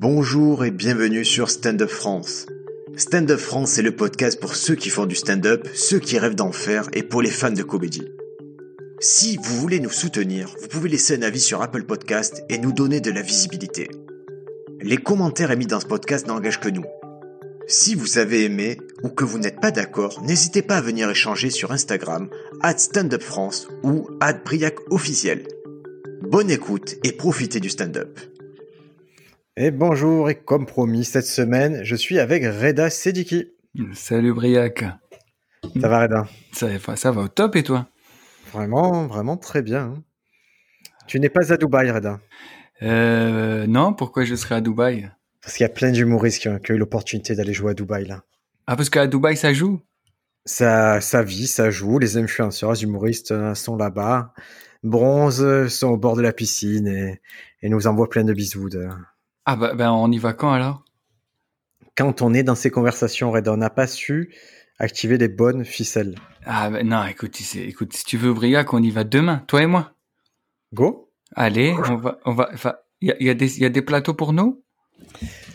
Bonjour et bienvenue sur Stand Up France. Stand Up France est le podcast pour ceux qui font du stand-up, ceux qui rêvent d'en faire et pour les fans de comédie. Si vous voulez nous soutenir, vous pouvez laisser un avis sur Apple Podcast et nous donner de la visibilité. Les commentaires émis dans ce podcast n'engagent que nous. Si vous avez aimé ou que vous n'êtes pas d'accord, n'hésitez pas à venir échanger sur Instagram, at France ou at Briac officiel. Bonne écoute et profitez du stand-up. Et bonjour, et comme promis, cette semaine, je suis avec Reda Sediki. Salut Briac. Ça va Reda? Ça, ça, va au top et toi? Vraiment, vraiment très bien. Tu n'es pas à Dubaï, Reda? Euh, Non, pourquoi je serais à Dubaï? Parce qu'il y a plein d'humoristes qui, ont, eu l'opportunité d'aller jouer à Dubaï là. Ah, parce qu'à Dubaï, ça joue? Ça, ça vit, ça joue. Les influenceurs, les humoristes euh, sont là-bas. Bronze sont au bord de la piscine et, et nous envoient plein de bisous. De, ah bah, ben on y va quand alors? Quand on est dans ces conversations, Red, on n'a pas su activer les bonnes ficelles. Ah bah, non, écoute, écoute, si tu veux Briac, on y va demain, toi et moi. Go. Allez, on va, on va, il y a, y a des plateaux pour nous?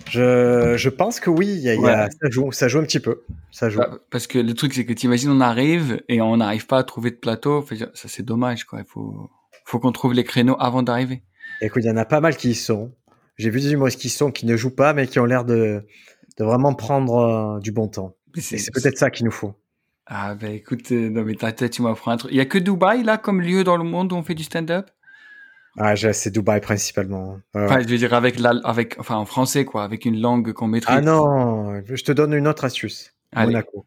Je, je, pense que oui, y a, y a, ça, joue, ça joue un petit peu. Ça joue. Bah, parce que le truc, c'est que tu imagines, on arrive et on n'arrive pas à trouver de plateau. Ça, c'est dommage, quoi. Il faut, faut qu'on trouve les créneaux avant d'arriver. Écoute, il y en a pas mal qui y sont. J'ai vu des humoristes qui sont, qui ne jouent pas, mais qui ont l'air de, de vraiment prendre euh, du bon temps. C'est peut-être ça qu'il nous faut. Ah ben écoute, euh, non mais ta tête, tu m'apprends un truc. Il y a que Dubaï là comme lieu dans le monde où on fait du stand-up? Ah c'est Dubaï principalement. enfin je veux dire avec la, avec, enfin en français quoi, avec une langue qu'on maîtrise. Ah non, je te donne une autre astuce. Monaco.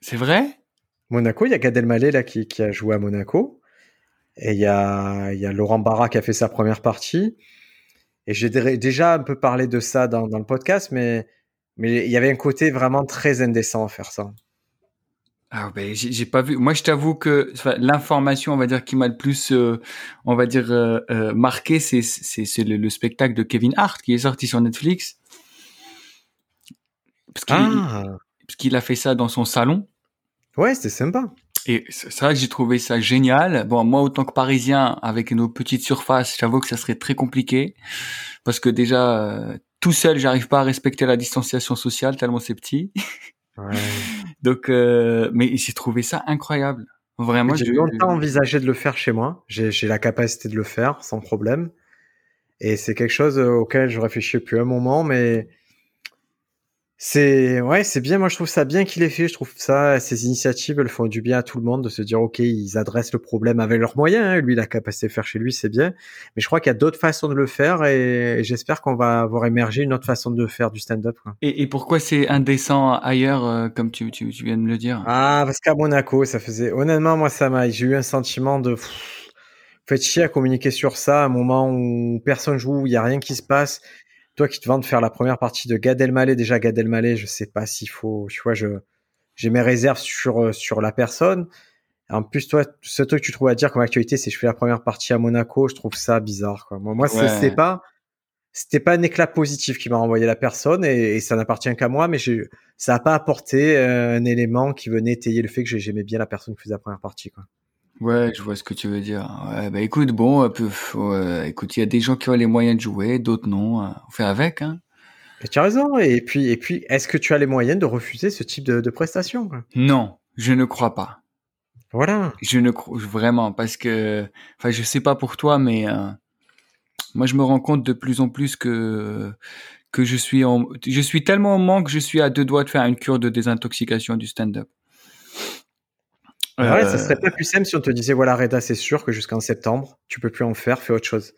C'est vrai? Monaco, il y a Gad Elmaleh là qui, qui a joué à Monaco. Et il y a, il y a Laurent Barra qui a fait sa première partie. Et j'ai déjà un peu parlé de ça dans, dans, le podcast, mais mais il y avait un côté vraiment très indécent à faire ça. Ah ben j'ai pas vu. Moi je t'avoue que l'information on va dire qui m'a le plus euh, on va dire euh, euh, marqué c'est c'est le, le, spectacle de Kevin Hart qui est sorti sur Netflix. Parce qu'il ah. qu'il a fait ça dans son salon. Ouais c'était sympa. Et c'est vrai que j'ai trouvé ça génial. Bon, moi, autant que parisien, avec nos petites surfaces, j'avoue que ça serait très compliqué. Parce que déjà, euh, tout seul, j'arrive pas à respecter la distanciation sociale, tellement c'est petit. Ouais. Donc, euh, mais j'ai trouvé ça incroyable. Vraiment. J'ai longtemps envisagé de le faire chez moi. J'ai la capacité de le faire sans problème. Et c'est quelque chose auquel je réfléchis depuis un moment, mais c'est ouais, c'est bien. Moi, je trouve ça bien qu'il ait fait. Je trouve ça, ces initiatives, elles font du bien à tout le monde de se dire, ok, ils adressent le problème avec leurs moyens. Hein. Lui, la capacité de faire chez lui, c'est bien. Mais je crois qu'il y a d'autres façons de le faire, et, j'espère qu'on va avoir émergé une autre façon de faire du stand-up. Et, et, pourquoi c'est indécent ailleurs, euh, comme tu, tu, tu, viens de me le dire? Ah, parce qu'à Monaco, ça faisait. Honnêtement, moi, ça m'a. J'ai eu un sentiment de. Faites chier à communiquer sur ça, à un moment où personne joue, où il y a rien qui se passe toi qui te vends de faire la première partie de Gad Elmaleh, déjà Gad Elmaleh, je sais pas s'il faut, tu vois, je, j'ai mes réserves sur, euh, sur la personne. En plus, toi, ce truc que tu trouves à dire comme actualité, c'est je fais la première partie à Monaco, je trouve ça bizarre, quoi. Moi, moi c'était pas, c'était pas un éclat positif qui m'a envoyé la personne et, ça n'appartient qu'à moi, mais ça n'a pas apporté euh, un élément qui venait étayer le fait que j'aimais bien la personne qui faisait la première partie, quoi. Ouais, je vois ce que tu veux dire. Ouais, bah écoute, bon, euh, écoute, il y a des gens qui ont les moyens de jouer, d'autres non. Hein. On fait avec, hein. Et tu as raison. Et puis, et puis, est-ce que tu as les moyens de refuser ce type de, de prestation? Non, je ne crois pas. Voilà. Je ne crois vraiment parce que, enfin, je sais pas pour toi, mais euh, moi, je me rends compte de plus en plus que que je suis en, je suis tellement en manque, je suis à deux doigts de faire une cure de désintoxication du stand-up. Ouais, ça serait pas plus simple si on te disait voilà Reda, c'est sûr que jusqu'en septembre, tu peux plus en faire, fais autre chose.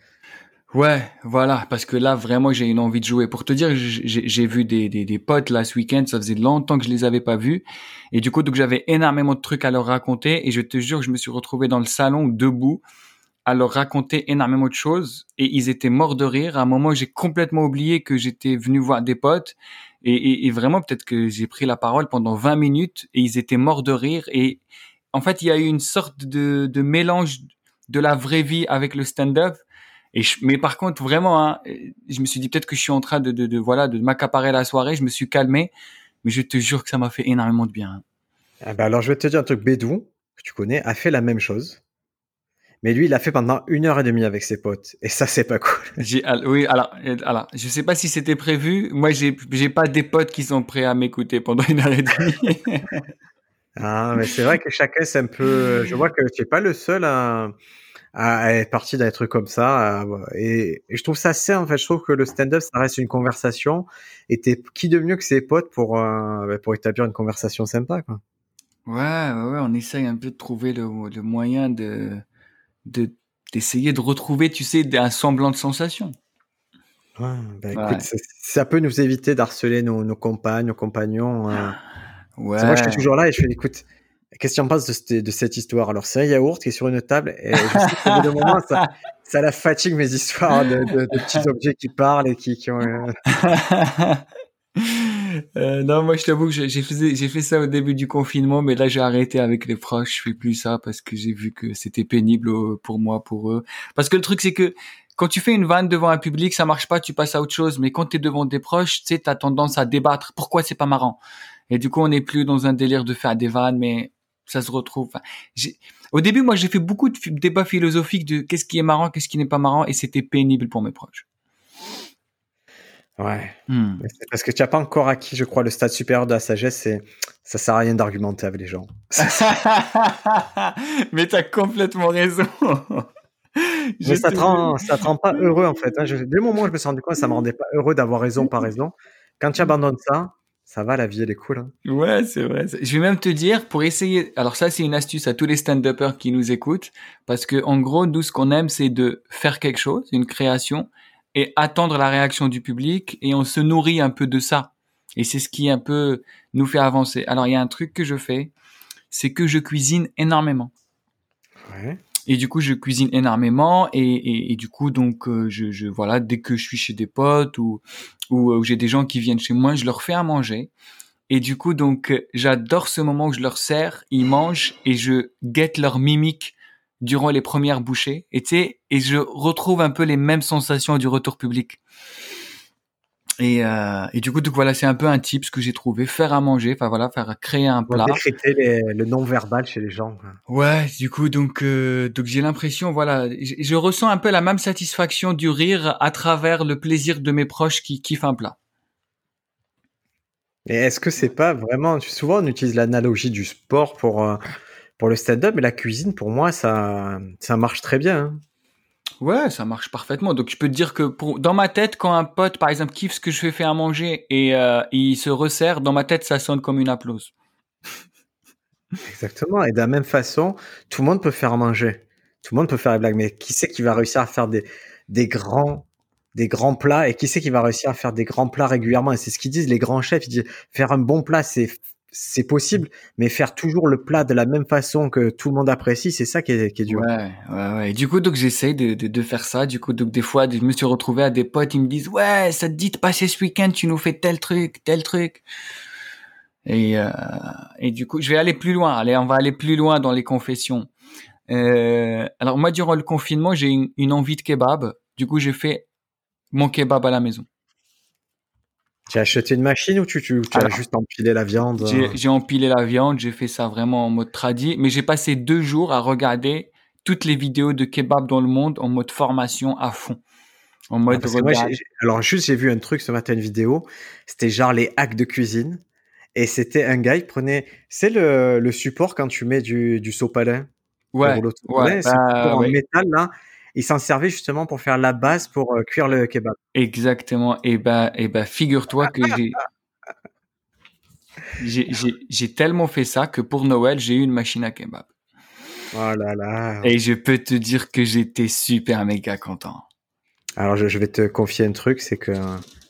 Ouais, voilà, parce que là vraiment j'ai une envie de jouer. Pour te dire, j'ai vu des, des, des, potes là ce week-end, ça faisait longtemps que je les avais pas vus, et du coup donc j'avais énormément de trucs à leur raconter, et je te jure je me suis retrouvé dans le salon debout à leur raconter énormément de choses, et ils étaient morts de rire. À un moment j'ai complètement oublié que j'étais venu voir des potes, et, et, et vraiment peut-être que j'ai pris la parole pendant 20 minutes, et ils étaient morts de rire, et en fait, il y a eu une sorte de, de mélange de la vraie vie avec le stand-up. Et mais par contre, vraiment, hein, je me suis dit peut-être que je suis en train de, de, de voilà de m'accaparer la soirée. Je me suis calmé, mais je te jure que ça m'a fait énormément de bien. Ah bah alors, je vais te dire un truc. Bédou, que tu connais, a fait la même chose. Mais lui, il a fait pendant une heure et demie avec ses potes. Et ça, c'est pas cool. oui, alors, alors, je sais pas si c'était prévu. Moi, j'ai, j'ai pas des potes qui sont prêts à m'écouter pendant une heure et demie. ah, mais c'est vrai que chacun, c'est un peu, je vois que tu es pas le seul à, à être parti d'un truc comme ça. Et, je trouve ça sain, en fait. Je trouve que le stand-up, ça reste une conversation. Et t'es qui de mieux que ses potes pour, euh, bah, pour établir une conversation sympa, quoi. Ouais, ouais, on essaye un peu de trouver le, le moyen de, de d'essayer de retrouver, tu sais, un semblant de sensation. Ouais, bah écoute, ça, peut nous éviter d'harceler nos, nos compagnes, nos compagnons. Hein. Ouais. Moi, je suis toujours là et je fais, écoute, qu'est-ce que tu en penses de, de, cette histoire? Alors, c'est un yaourt qui est sur une table et je sais que moment, ça, ça la fatigue mes histoires de, de, de, petits objets qui parlent et qui, qui ont. Euh, Euh, non, moi je t'avoue que j'ai fait, j'ai fait ça au début du confinement, mais là j'ai arrêté avec les proches. Je fais plus ça parce que j'ai vu que c'était pénible euh, pour moi, pour eux. Parce que le truc c'est que quand tu fais une vanne devant un public, ça marche pas, tu passes à autre chose. Mais quand tu es devant des proches, tu sais, t'as tendance à débattre. Pourquoi c'est pas marrant? Et du coup, on n'est plus dans un délire de faire des vannes, mais ça se retrouve. au début, moi, j'ai fait beaucoup de débats philosophiques de qu'est-ce qui est marrant, qu'est-ce qui n'est pas marrant, et c'était pénible pour mes proches. Ouais. Hmm. Parce que tu n'as pas encore acquis, je crois, le stade supérieur de la sagesse et ça sert à rien d'argumenter avec les gens. Mais tu as complètement raison. Mais ça te, rend, ça te rend pas heureux en fait. Hein. dès le moment où je me suis rendu compte, ça me rendait pas heureux d'avoir raison par raison. Quand tu abandonnes ça, ça va, la vie elle est cool. Hein. Ouais, c'est vrai. Je vais même te dire, pour essayer, alors ça c'est une astuce à tous les stand-uppers qui nous écoutent, parce que en gros, nous ce qu'on aime c'est de faire quelque chose, une création, et attendre la réaction du public et on se nourrit un peu de ça. Et c'est ce qui un peu nous fait avancer. Alors il y a un truc que je fais, c'est que je cuisine énormément. Ouais. Et du coup, je cuisine énormément et, du coup, donc, euh, je, je, voilà, dès que je suis chez des potes ou, ou, ou j'ai des gens qui viennent chez moi, je leur fais à manger. Et du coup, donc, j'adore ce moment où je leur sers, ils mangent et je guette leur mimique durant les premières bouchées et et je retrouve un peu les mêmes sensations du retour public. Et, euh, et du coup, donc voilà, c'est un peu un tip ce que j'ai trouvé, faire à manger, enfin voilà, faire créer un plat. Décréter le non verbal chez les gens. Ouais, du coup, donc euh, donc j'ai l'impression, voilà, je, ressens un peu la même satisfaction du rire à travers le plaisir de mes proches qui kiffent un plat. Et est-ce que c'est pas vraiment, souvent on utilise l'analogie du sport pour euh, pour le stand-up, mais la cuisine, pour moi, ça, ça marche très bien. Hein. Ouais, ça marche parfaitement. Donc je peux te dire que dans ma tête, quand un pote, par exemple, kiffe ce que je fais à manger et euh, il se resserre, dans ma tête, ça sonne comme une applause. Exactement. Et de la même façon, tout le monde peut faire à manger. Tout le monde peut faire des blagues. Mais qui c'est qui va réussir à faire des, des grands des grands plats et qui c'est qui va réussir à faire des grands plats régulièrement? Et c'est ce qu'ils disent les grands chefs ils disent faire un bon plat c'est c'est possible, mais faire toujours le plat de la même façon que tout le monde apprécie, c'est ça qui est, dur. Ouais, ouais, ouais. du coup, donc j'essaye de, de, de, faire ça. Du coup, donc des fois, je me suis retrouvé à des potes, ils me disent ouais, ça te dit de passer ce week-end, tu nous fais tel truc, tel truc. Et euh, et du coup, je vais aller plus loin. Allez, on va aller plus loin dans les confessions. Euh, alors moi, durant le confinement, j'ai une, une envie de kebab. Du coup, j'ai fait mon kebab à la maison. Tu as acheté une machine ou tu, tu, as juste empilé la viande euh? J'ai empilé la viande, j'ai fait ça vraiment en mode tradi, mais j'ai passé deux jours à regarder toutes les vidéos de kebab dans le monde en mode formation à fond. En mode alors juste j'ai vu un truc ce matin une vidéo, c'était genre les hacks de cuisine et c'était un gars il prenait c'est le, le support quand tu mets du, du sopalin. Ouais, ouais, bah, en métal là il s'en servait justement pour faire la base pour euh, cuire le kebab. Exactement. Et ben, et ben, figure-toi que j'ai, j'ai, tellement fait ça que pour Noël, j'ai eu une machine à kebab. Oh là là. Et je peux te dire que j'étais super méga content. Alors, je, vais te confier un truc, c'est que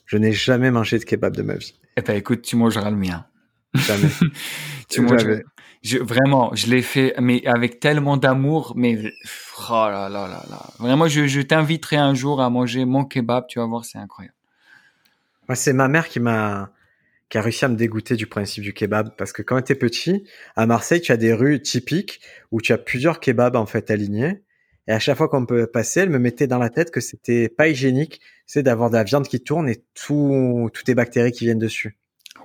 je n'ai jamais mangé de kebab de ma vie. Eh ben, écoute, tu mangeras le mien. Jamais. tu mangeras, je, vraiment, je l'ai fait, mais avec tellement d'amour, mais oh là là là là. Vraiment, je, je t'inviterai un jour à manger mon kebab, tu vas voir, c'est incroyable. Moi, c'est ma mère qui m'a qui a réussi à me dégoûter du principe du kebab parce que quand tu es petit, à Marseille, tu as des rues typiques où tu as plusieurs kebabs en fait alignés. Et à chaque fois qu'on peut passer, elle me mettait dans la tête que c'était pas hygiénique, c'est d'avoir de la viande qui tourne et tout, toutes les bactéries qui viennent dessus.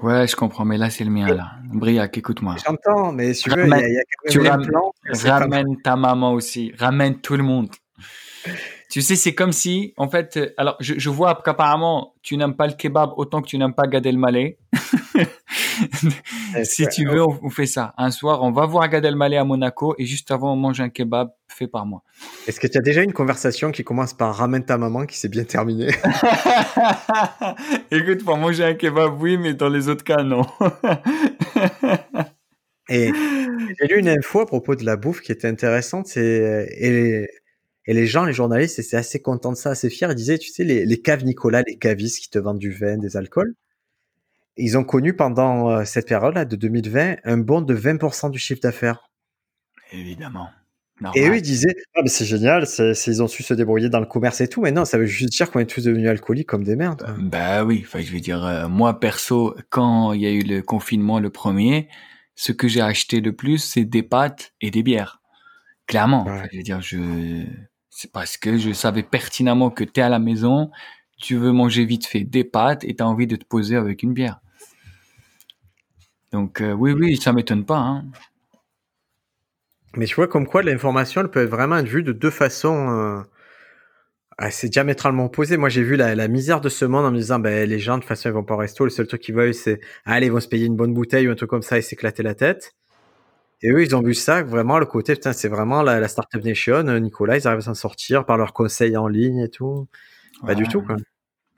Ouais, je comprends, mais là, c'est le mien, là. Briac, écoute-moi. J'entends, mais si tu veux, il y a, il y a quand tu ram- Ramène ta maman aussi. Ramène tout le monde. Tu sais, c'est comme si, en fait, euh, alors, je, je vois qu'apparemment, tu n'aimes pas le kebab autant que tu n'aimes pas Gad Elmaleh. si tu veux, on, on fait ça. Un soir, on va voir Gad Elmaleh à Monaco et juste avant, on mange un kebab fait par moi. Est-ce que tu as déjà une conversation qui commence par ramène ta maman qui s'est bien terminée Écoute, pour manger un kebab, oui, mais dans les autres cas, non. Et j'ai lu une info à propos de la bouffe qui était intéressante. C'est et les, et les gens, les journalistes, étaient assez contents de ça, assez fiers. Ils disaient, tu sais, les, les caves Nicolas, les cavistes qui te vendent du vin, des alcools. Ils ont connu pendant euh, cette période-là de 2020 un bond de 20% du chiffre d'affaires. Évidemment. Et eux, ils disaient, ah, mais c'est génial, c'est, ils ont su se débrouiller dans le commerce et tout. Mais non, ça veut juste dire qu'on est tous devenus alcooliques comme des merdes. Bah oui, enfin je veux dire, euh, moi perso, quand il y a eu le confinement le premier, ce que j'ai acheté le plus, c'est des pâtes et des bières. Clairement, Ouais. Enfin, je veux dire, je, c'est parce que je savais pertinemment que t'es à la maison, tu veux manger vite fait des pâtes et t'as envie de te poser avec une bière. Donc euh, oui, oui, ça m'étonne pas. Hein. Mais tu vois, comme quoi l'information, elle peut vraiment être vue de deux façons euh, assez diamétralement opposées. Moi, j'ai vu la, misère de ce monde en me disant, ben, les gens, de toute façon, ils vont pas au resto. Le seul truc qu'ils veulent, c'est, allez, ils vont se payer une bonne bouteille ou un truc comme ça et s'éclater la tête. Et eux, ils ont vu ça, vraiment, le côté, putain, c'est vraiment la, la Startup Nation. euh, Nicolas, ils arrivent à s'en sortir par leurs conseils en ligne et tout. Pas du tout, quoi.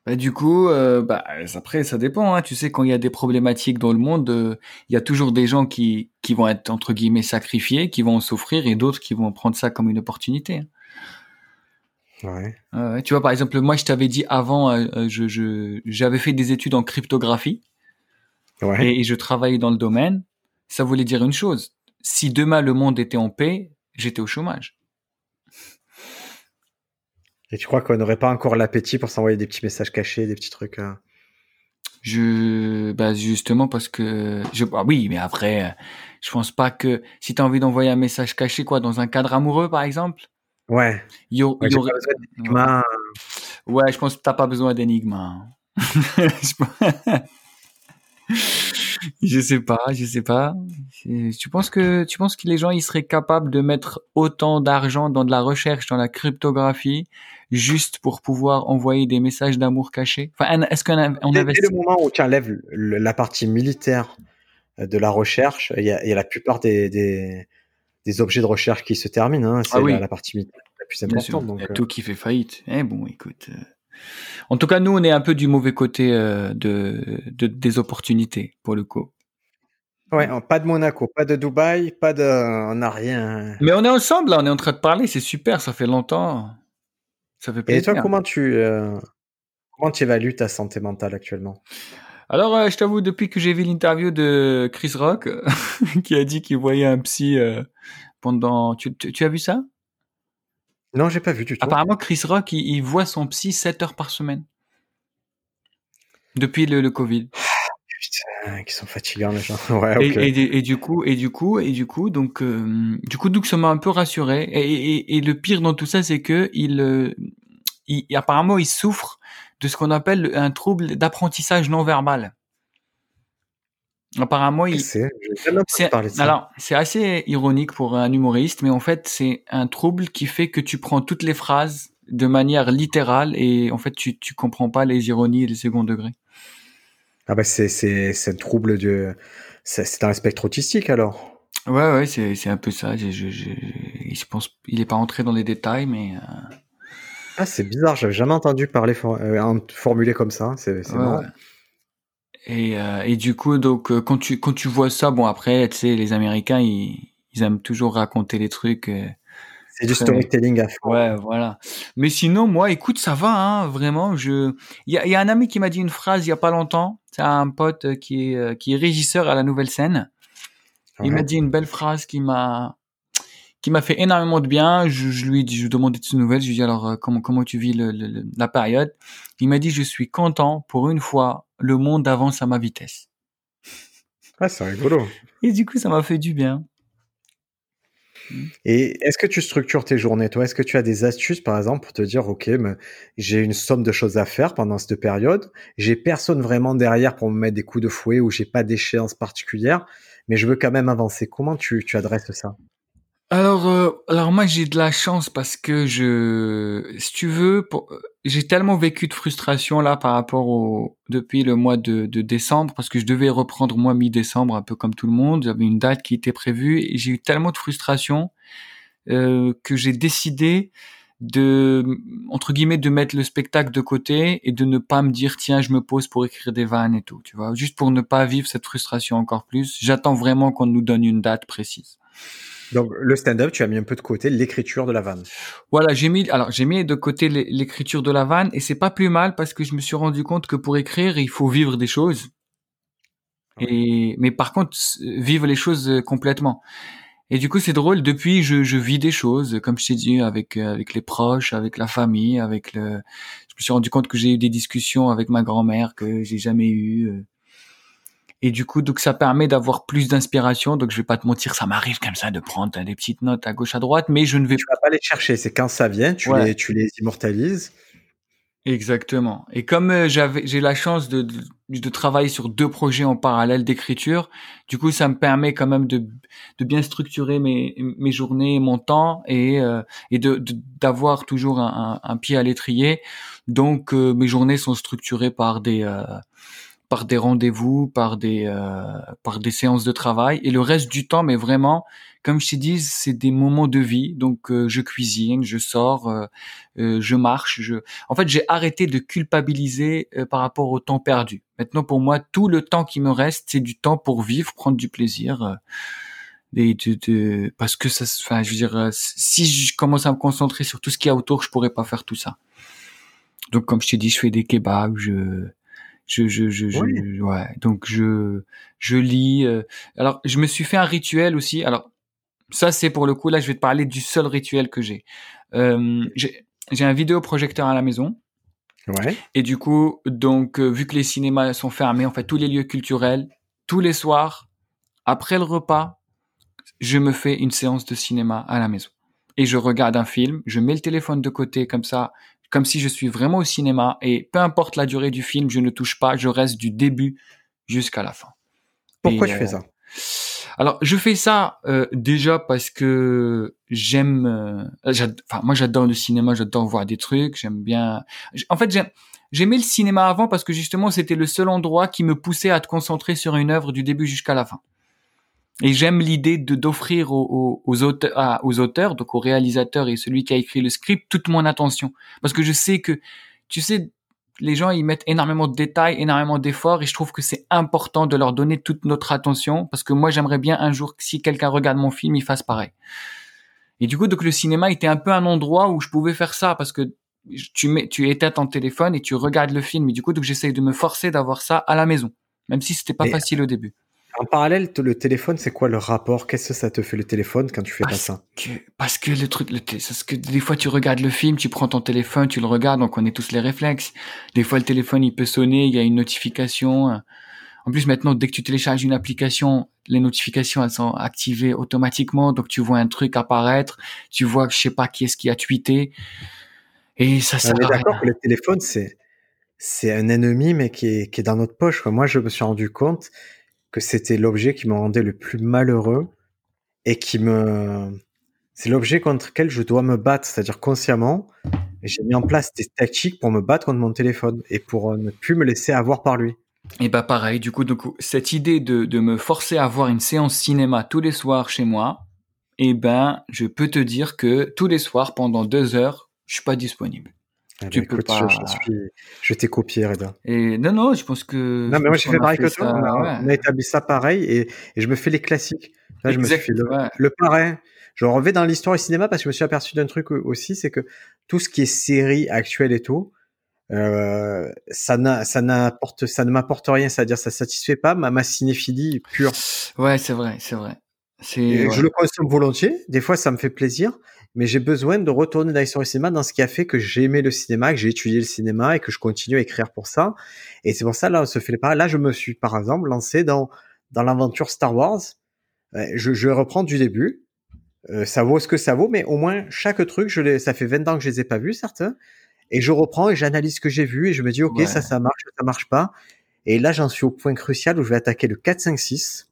Bah, du coup, euh, bah, après, ça dépend. Hein. Tu sais, quand il y a des problématiques dans le monde, euh, il y a toujours des gens qui, qui vont être, entre guillemets, sacrifiés, qui vont en souffrir, et d'autres qui vont prendre ça comme une opportunité. Ouais. Ouais, tu vois, par exemple, moi, je t'avais dit avant, je, je, j'avais fait des études en cryptographie, Ouais. et, et je travaillais dans le domaine. Ça voulait dire une chose. Si demain le monde était en paix, j'étais au chômage. Et tu crois qu'on n'aurait pas encore l'appétit pour s'envoyer des petits messages cachés, des petits trucs. euh, Je, bah justement parce que, je, ah oui, mais après, je pense pas que si t'as envie d'envoyer un message caché, quoi, dans un cadre amoureux, par exemple, Ouais. y, Ouais, y aurait, pas besoin d'énigmes, ouais, je pense que t'as pas besoin d'énigmes. hein. je sais pas, je sais pas. Tu penses que, tu penses que les gens, ils seraient capables de mettre autant d'argent dans de la recherche, dans la cryptographie, juste pour pouvoir envoyer des messages d'amour cachés? Enfin, est-ce qu'on on Dès, investit? le moment où tu enlèves la partie militaire euh, de la recherche, il y a, il y a la plupart des, des, des objets de recherche qui se terminent. hein. C'est Ah oui. la, la partie militaire la plus importante. Donc, il y a euh, tout qui fait faillite. Eh bon, écoute. euh, En tout cas, nous, on est un peu du mauvais côté euh, de, de des opportunités pour le coup. ouais, hein, pas de Monaco, pas de Dubaï, pas de. On n'a rien. Mais on est ensemble, là, on est en train de parler, c'est super, ça fait longtemps. Ça fait Et plaisir. toi, comment tu euh, comment tu évalues ta santé mentale actuellement? Alors, euh, je t'avoue, depuis que j'ai vu l'interview de Chris Rock, qui a dit qu'il voyait un psy pendant. Tu, tu, tu as vu ça? Non, j'ai pas vu du tout. Apparemment, Chris Rock, il, il voit son psy 7 heures par semaine. Depuis le, le Covid. Putain, qui sont fatigants les gens. Ouais, Et, ok. et, et du coup, et du coup, et du coup, donc, euh, du coup, donc ça m'a un peu rassuré. Et, le pire dans tout ça, c'est que il, euh, il, apparemment, il souffre de ce qu'on appelle un trouble d'apprentissage non verbal. Apparemment, il, C'est. Alors, c'est assez ironique pour un humoriste, mais en fait, c'est un trouble qui fait que tu prends toutes les phrases de manière littérale et en fait, tu, tu comprends pas les ironies et les second degrés. Ah bah c'est c'est c'est un trouble de. C'est un spectre autistique alors. Ouais, ouais, c'est, c'est un peu ça. Je, je, je, je pense, il est pas entré dans les détails, mais euh, Ah, c'est bizarre, j'avais jamais entendu parler for- euh, formulé comme ça. C'est c'est Ouais, marrant. ouais. Et, euh, et du coup, donc, euh, quand tu, quand tu vois ça, bon, après, tu sais, les Américains, ils, ils aiment toujours raconter les trucs. euh, C'est du storytelling à fond. ouais, voilà. Mais sinon, moi, écoute, ça va, hein, vraiment. Je, il y a, il y a un ami qui m'a dit une phrase il y a pas longtemps. C'est un pote euh, qui est, qui est régisseur à la Nouvelle Scène. Il m'a dit une belle phrase qui m'a, qui m'a fait énormément de bien. Je, je lui ai dit, je lui ai demandé de ses nouvelles. Je lui dit alors comment comment tu vis le- le- la période? Il m'a dit je suis content pour une fois. Le monde avance à ma vitesse. Ah, c'est rigolo. Et du coup, ça m'a fait du bien. Et est-ce que tu structures tes journées, toi? Est-ce que tu as des astuces, par exemple, pour te dire, OK, mais j'ai une somme de choses à faire pendant cette période, j'ai personne vraiment derrière pour me mettre des coups de fouet ou j'ai pas d'échéance particulière, mais je veux quand même avancer. Comment tu, tu adresses ça? Alors, euh, alors moi j'ai de la chance parce que je, si tu veux, j'ai tellement vécu de frustration là par rapport au depuis le mois de, de décembre parce que je devais reprendre moi mi-décembre un peu comme tout le monde. J'avais une date qui était prévue et j'ai eu tellement de frustration euh, que j'ai décidé de entre guillemets de mettre le spectacle de côté et de ne pas me dire tiens je me pose pour écrire des vannes et tout tu vois. Juste pour ne pas vivre cette frustration encore plus. J'attends vraiment qu'on nous donne une date précise donc le stand-up, tu as mis un peu de côté l'écriture de la vanne. Voilà, j'ai mis alors j'ai mis de côté l'écriture de la vanne et c'est pas plus mal parce que je me suis rendu compte que pour écrire, il faut vivre des choses. Et mais par contre vivre les choses euh, complètement. Et du coup, c'est drôle. Depuis, je, je vis des choses, comme je t'ai dit, avec euh, avec les proches, avec la famille, avec le. Je me suis rendu compte que j'ai eu des discussions avec ma grand-mère que j'ai jamais eues. Euh. Et du coup, donc ça permet d'avoir plus d'inspiration. Donc je vais pas te mentir, ça m'arrive comme ça de prendre des petites notes à gauche à droite, mais je ne vais tu vas pas les chercher. C'est quand ça vient, tu les tu les immortalises. Exactement. Et comme euh, j'avais j'ai la chance de, de, de travailler sur deux projets en parallèle d'écriture, du coup ça me permet quand même de de bien structurer mes mes journées, mon temps et euh, et de d'avoir toujours un, un, pied à l'étrier. Donc euh, mes journées sont structurées par des par des rendez-vous, par des euh, par des séances de travail et le reste du temps mais vraiment comme je t'ai dit c'est des moments de vie donc euh, je cuisine, je sors, euh, je marche, je en fait j'ai arrêté de culpabiliser par rapport au temps perdu. Maintenant pour moi tout le temps qui me reste c'est du temps pour vivre, prendre du plaisir et de, de, parce que ça enfin je veux dire si je commence à me concentrer sur tout ce qu'il y a autour, je pourrais pas faire tout ça. Donc comme je t'ai dit, je fais des kebabs, je je, je, je, je ouais. Donc je, je lis. Euh, alors je me suis fait un rituel aussi. Alors ça c'est pour le coup là, je vais te parler du seul rituel que j'ai. Euh, j'ai un vidéoprojecteur à la maison. Ouais. Et du coup, donc euh, vu que les cinémas sont fermés, en fait tous les lieux culturels, tous les soirs, après le repas, je me fais une séance de cinéma à la maison. Et je regarde un film, je mets le téléphone de côté comme ça, comme si je suis vraiment au cinéma et peu importe la durée du film, je ne touche pas, je reste du début jusqu'à la fin. Pourquoi tu fais euh, ça? Alors, je fais ça euh, déjà parce que j'aime. Euh, enfin, moi, j'adore le cinéma, j'adore voir des trucs, j'aime bien. En fait, j'aimais le cinéma avant parce que justement, c'était le seul endroit qui me poussait à te concentrer sur une œuvre du début jusqu'à la fin. Et j'aime l'idée de d'offrir aux, aux, auteurs, aux auteurs, donc aux réalisateurs et celui qui a écrit le script, toute mon attention. Parce que je sais que, tu sais, les gens, ils mettent énormément de détails, énormément d'efforts, et je trouve que c'est important de leur donner toute notre attention, parce que moi, j'aimerais bien un jour que si quelqu'un regarde mon film, il fasse pareil. Et du coup, donc le cinéma était un peu un endroit où je pouvais faire ça, parce que tu mets, tu éteins ton téléphone et tu regardes le film. Et du coup, donc j'essaye de me forcer d'avoir ça à la maison, même si c'était pas facile au début. En parallèle, le téléphone, c'est quoi le rapport? Qu'est-ce que ça te fait le téléphone quand tu fais pas ça? Parce que le truc, le parce que des fois tu regardes le film, tu prends ton téléphone, tu le regardes, on connaît tous les réflexes. Des fois le téléphone il peut sonner, il y a une notification. En plus maintenant, dès que tu télécharges une application, les notifications elles sont activées automatiquement, donc tu vois un truc apparaître, tu vois je sais pas qui est-ce qui a tweeté, et ça. On est d'accord que le téléphone c'est c'est un ennemi mais qui est qui est dans notre poche. Moi, je me suis rendu compte que c'était l'objet qui me rendait le plus malheureux et qui me c'est l'objet contre lequel je dois me battre, c'est-à-dire consciemment. J'ai mis en place des tactiques pour me battre contre mon téléphone et pour euh, ne plus me laisser avoir par lui. Et bah pareil, du coup, du coup cette idée de, de me forcer à avoir une séance cinéma tous les soirs chez moi, eh ben, je peux te dire que tous les soirs, pendant deux heures, je suis pas disponible. Ah tu bah, peux pas... je, je t'ai copié, Reda. Et non, non, je pense que. Non, mais moi j'ai fait pareil que toi. On a, établi ça pareil et, et, je me fais les classiques. Là, je me suis fait le, le parrain. Je reviens dans l'histoire du cinéma parce que je me suis aperçu d'un truc aussi, c'est que tout ce qui est série actuelle et tout, euh, ça n'a, ça n'apporte, ça ne m'apporte rien. C'est-à-dire, ça satisfait pas ma, ma cinéphilie pure. Ouais, c'est vrai, c'est vrai. C'est. Je le consomme volontiers. Des fois, ça me fait plaisir mais j'ai besoin de retourner dans l'histoire du cinéma, dans ce qui a fait que j'ai aimé le cinéma, que j'ai étudié le cinéma et que je continue à écrire pour ça. Et c'est pour ça, là, on se fait pas. Là, je me suis, par exemple, lancé dans, dans l'aventure Star Wars. Je, je reprends du début. euh, ça vaut ce que ça vaut, mais au moins chaque truc, je les, ça fait 20 ans que je les ai pas vus certains, et je reprends et j'analyse ce que j'ai vu et je me dis ok Ouais. ça ça marche, ça marche pas. Et là j'en suis au point crucial où je vais attaquer le 4, 5, 6.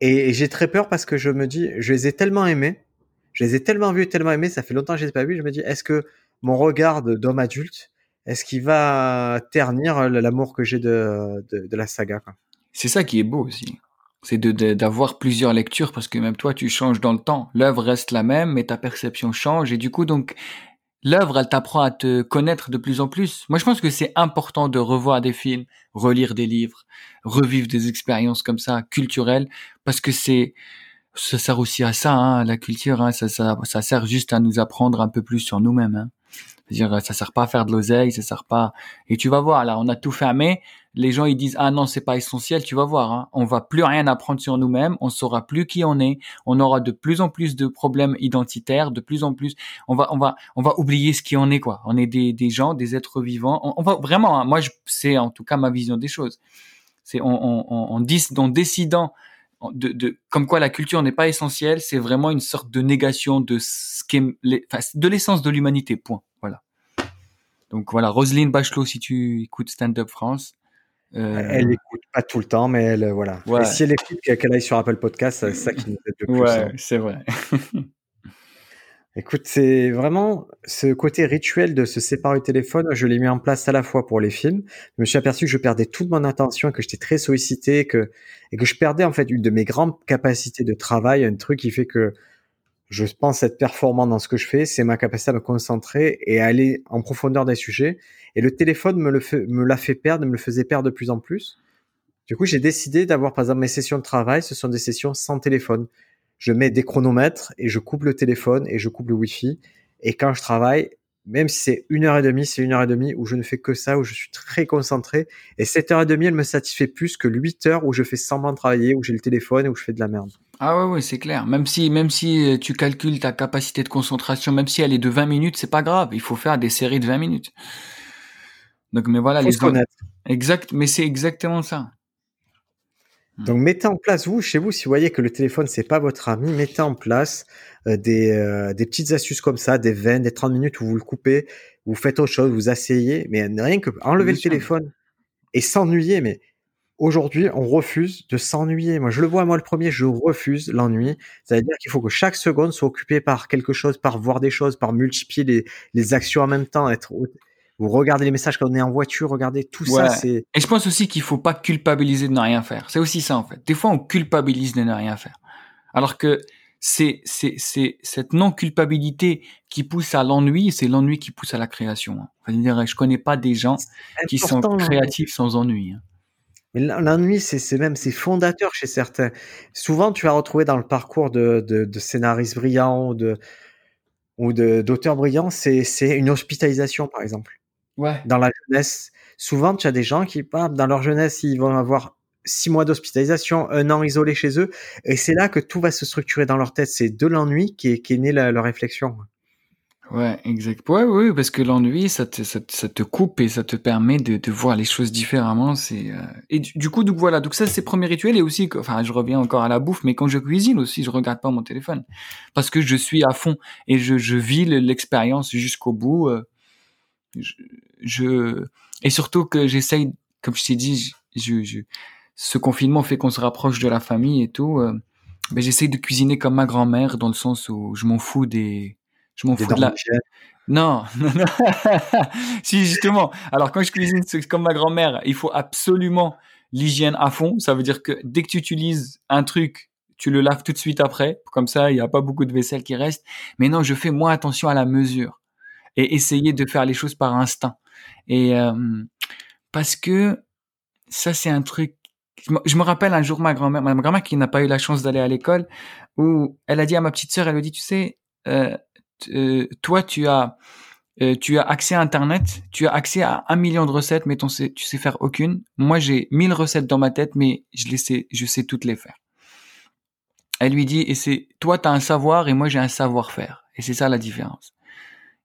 Et, et j'ai très peur parce que je me dis, je les ai tellement aimés, je les ai tellement vus, tellement aimés, ça fait longtemps que je les ai pas vus, je me dis est-ce que mon regard d'homme adulte, est-ce qu'il va ternir l'amour que j'ai de, de, la saga. C'est ça qui est beau aussi. C'est d'avoir plusieurs lectures parce que même toi, tu changes dans le temps. L'œuvre reste la même, mais ta perception change. Et du coup, donc, l'œuvre, elle t'apprend à te connaître de plus en plus. Moi, je pense que c'est important de revoir des films, relire des livres, revivre des expériences comme ça, culturelles, parce que c'est, ça sert aussi à ça, hein, la culture, hein, ça, ça, ça sert juste à nous apprendre un peu plus sur nous-mêmes. Hein. C'est-à-dire, ça sert pas à faire de l'oseille, ça sert pas. Et tu vas voir, là, on a tout fermé. Les gens, ils disent, ah non, c'est pas essentiel. Tu vas voir, hein, on va plus rien apprendre sur nous-mêmes. On saura plus qui on est. On aura de plus en plus de problèmes identitaires, de plus en plus. On va, on va, on va oublier ce qui on est, quoi. On est des, des gens, des êtres vivants. On, on va vraiment, hein, moi, c'est en tout cas ma vision des choses. C'est en, en, en, dis- en décidant de, de, comme quoi la culture n'est pas essentielle, c'est vraiment une sorte de négation de ce qu'est, de l'essence de l'humanité. Point. Voilà. Donc voilà, Roselyne Bachelot, si tu écoutes Stand Up France. euh, Elle écoute pas tout le temps, mais elle, euh, voilà. Ouais. Et si elle écoute, qu'elle qu'elle aille sur Apple Podcast, c'est ça qui nous aide le plus. ouais, hein. c'est vrai. Écoute, c'est vraiment ce côté rituel de se séparer du téléphone, je l'ai mis en place à la fois pour les films. Je me suis aperçu que je perdais toute mon attention, que j'étais très sollicité, que, et que je perdais en fait une de mes grandes capacités de travail, un truc qui fait que je pense être performant dans ce que je fais, c'est ma capacité à me concentrer et à aller en profondeur des sujets. Et le téléphone me me l'a fait perdre, me le faisait perdre de plus en plus. Du coup, j'ai décidé d'avoir, par exemple, mes sessions de travail, ce sont des sessions sans téléphone. Je mets des chronomètres et je coupe le téléphone et je coupe le Wi-Fi. Et quand je travaille, même si c'est une heure et demie, c'est une heure et demie où je ne fais que ça, où je suis très concentré. Et cette heure et demie, elle me satisfait plus que l'huit heures où je fais semblant de travailler, où j'ai le téléphone et où je fais de la merde. Ah ouais, ouais, c'est clair. Même si, même si euh, tu calcules ta capacité de concentration, même si elle est de 20 minutes, c'est pas grave. Il faut faire des séries de 20 minutes. Donc, mais voilà, Faut les se connaître. Exact, mais c'est exactement ça. Donc mettez en place vous chez vous si vous voyez que le téléphone c'est pas votre ami, mettez en place euh, des, euh, des petites astuces comme ça, des 20, des 30 minutes où vous le coupez, vous faites autre chose, vous asseyez, mais rien que enlever le téléphone et s'ennuyer. Mais aujourd'hui, on refuse de s'ennuyer. Moi, je le vois moi le premier, je refuse l'ennui. Ça veut dire qu'il faut que chaque seconde soit occupée par quelque chose, par voir des choses, par multiplier les, les actions en même temps, être vous regardez les messages quand on est en voiture, regardez tout Ouais. ça, c'est Et je pense aussi qu'il faut pas culpabiliser de ne rien faire. C'est aussi ça, en fait. Des fois, on culpabilise de ne rien faire. Alors que c'est, c'est, c'est cette non-culpabilité qui pousse à l'ennui, c'est l'ennui qui pousse à la création. hein. Enfin, je veux dire, je connais pas des gens qui sont l'ennui. créatifs sans ennui. hein. Mais l'ennui, c'est même c'est fondateur chez certains. Souvent, tu vas retrouver dans le parcours de, de, de scénaristes brillants ou de ou d'auteurs brillants, c'est une hospitalisation, par exemple. Ouais. Dans la jeunesse, souvent, tu as des gens qui, dans leur jeunesse, ils vont avoir six mois d'hospitalisation, un an isolé chez eux, et c'est là que tout va se structurer dans leur tête. C'est de l'ennui qui est, qui est né la, leur réflexion. Ouais, exact. Ouais, oui, parce que l'ennui, ça te, ça, te- ça te coupe et ça te permet de, de voir les choses différemment. C'est euh, et du, du coup, donc voilà. Donc ça, c'est premier rituel et aussi, enfin, je reviens encore à la bouffe, mais quand je cuisine aussi, je regarde pas mon téléphone parce que je suis à fond et je, je vis le- l'expérience jusqu'au bout. euh, Je, je et surtout que j'essaye, comme je t'ai dit, je, je, ce confinement fait qu'on se rapproche de la famille et tout. euh, mais j'essaye de cuisiner comme ma grand-mère dans le sens où je m'en fous des, je m'en fous de la, non, non, non. si justement. Alors quand je cuisine comme ma grand-mère, il faut absolument l'hygiène à fond. Ça veut dire que dès que tu utilises un truc, tu le laves tout de suite après. Comme ça, il n'y a pas beaucoup de vaisselle qui reste. Mais non, je fais moins attention à la mesure et essayer de faire les choses par instinct. Et euh, parce que ça, c'est un truc. Je me, rappelle un jour ma grand-mère, ma grand-mère qui n'a pas eu la chance d'aller à l'école, où elle a dit à ma petite sœur, elle lui dit, tu sais, euh, euh, toi, tu as, euh, tu as accès à Internet, tu as accès à un million de recettes, mais ton tu sais faire aucune. Moi, j'ai mille recettes dans ma tête, mais je les sais, je sais toutes les faire. Elle lui dit, et c'est, toi, tu as un savoir et moi, j'ai un savoir-faire. Et c'est ça la différence.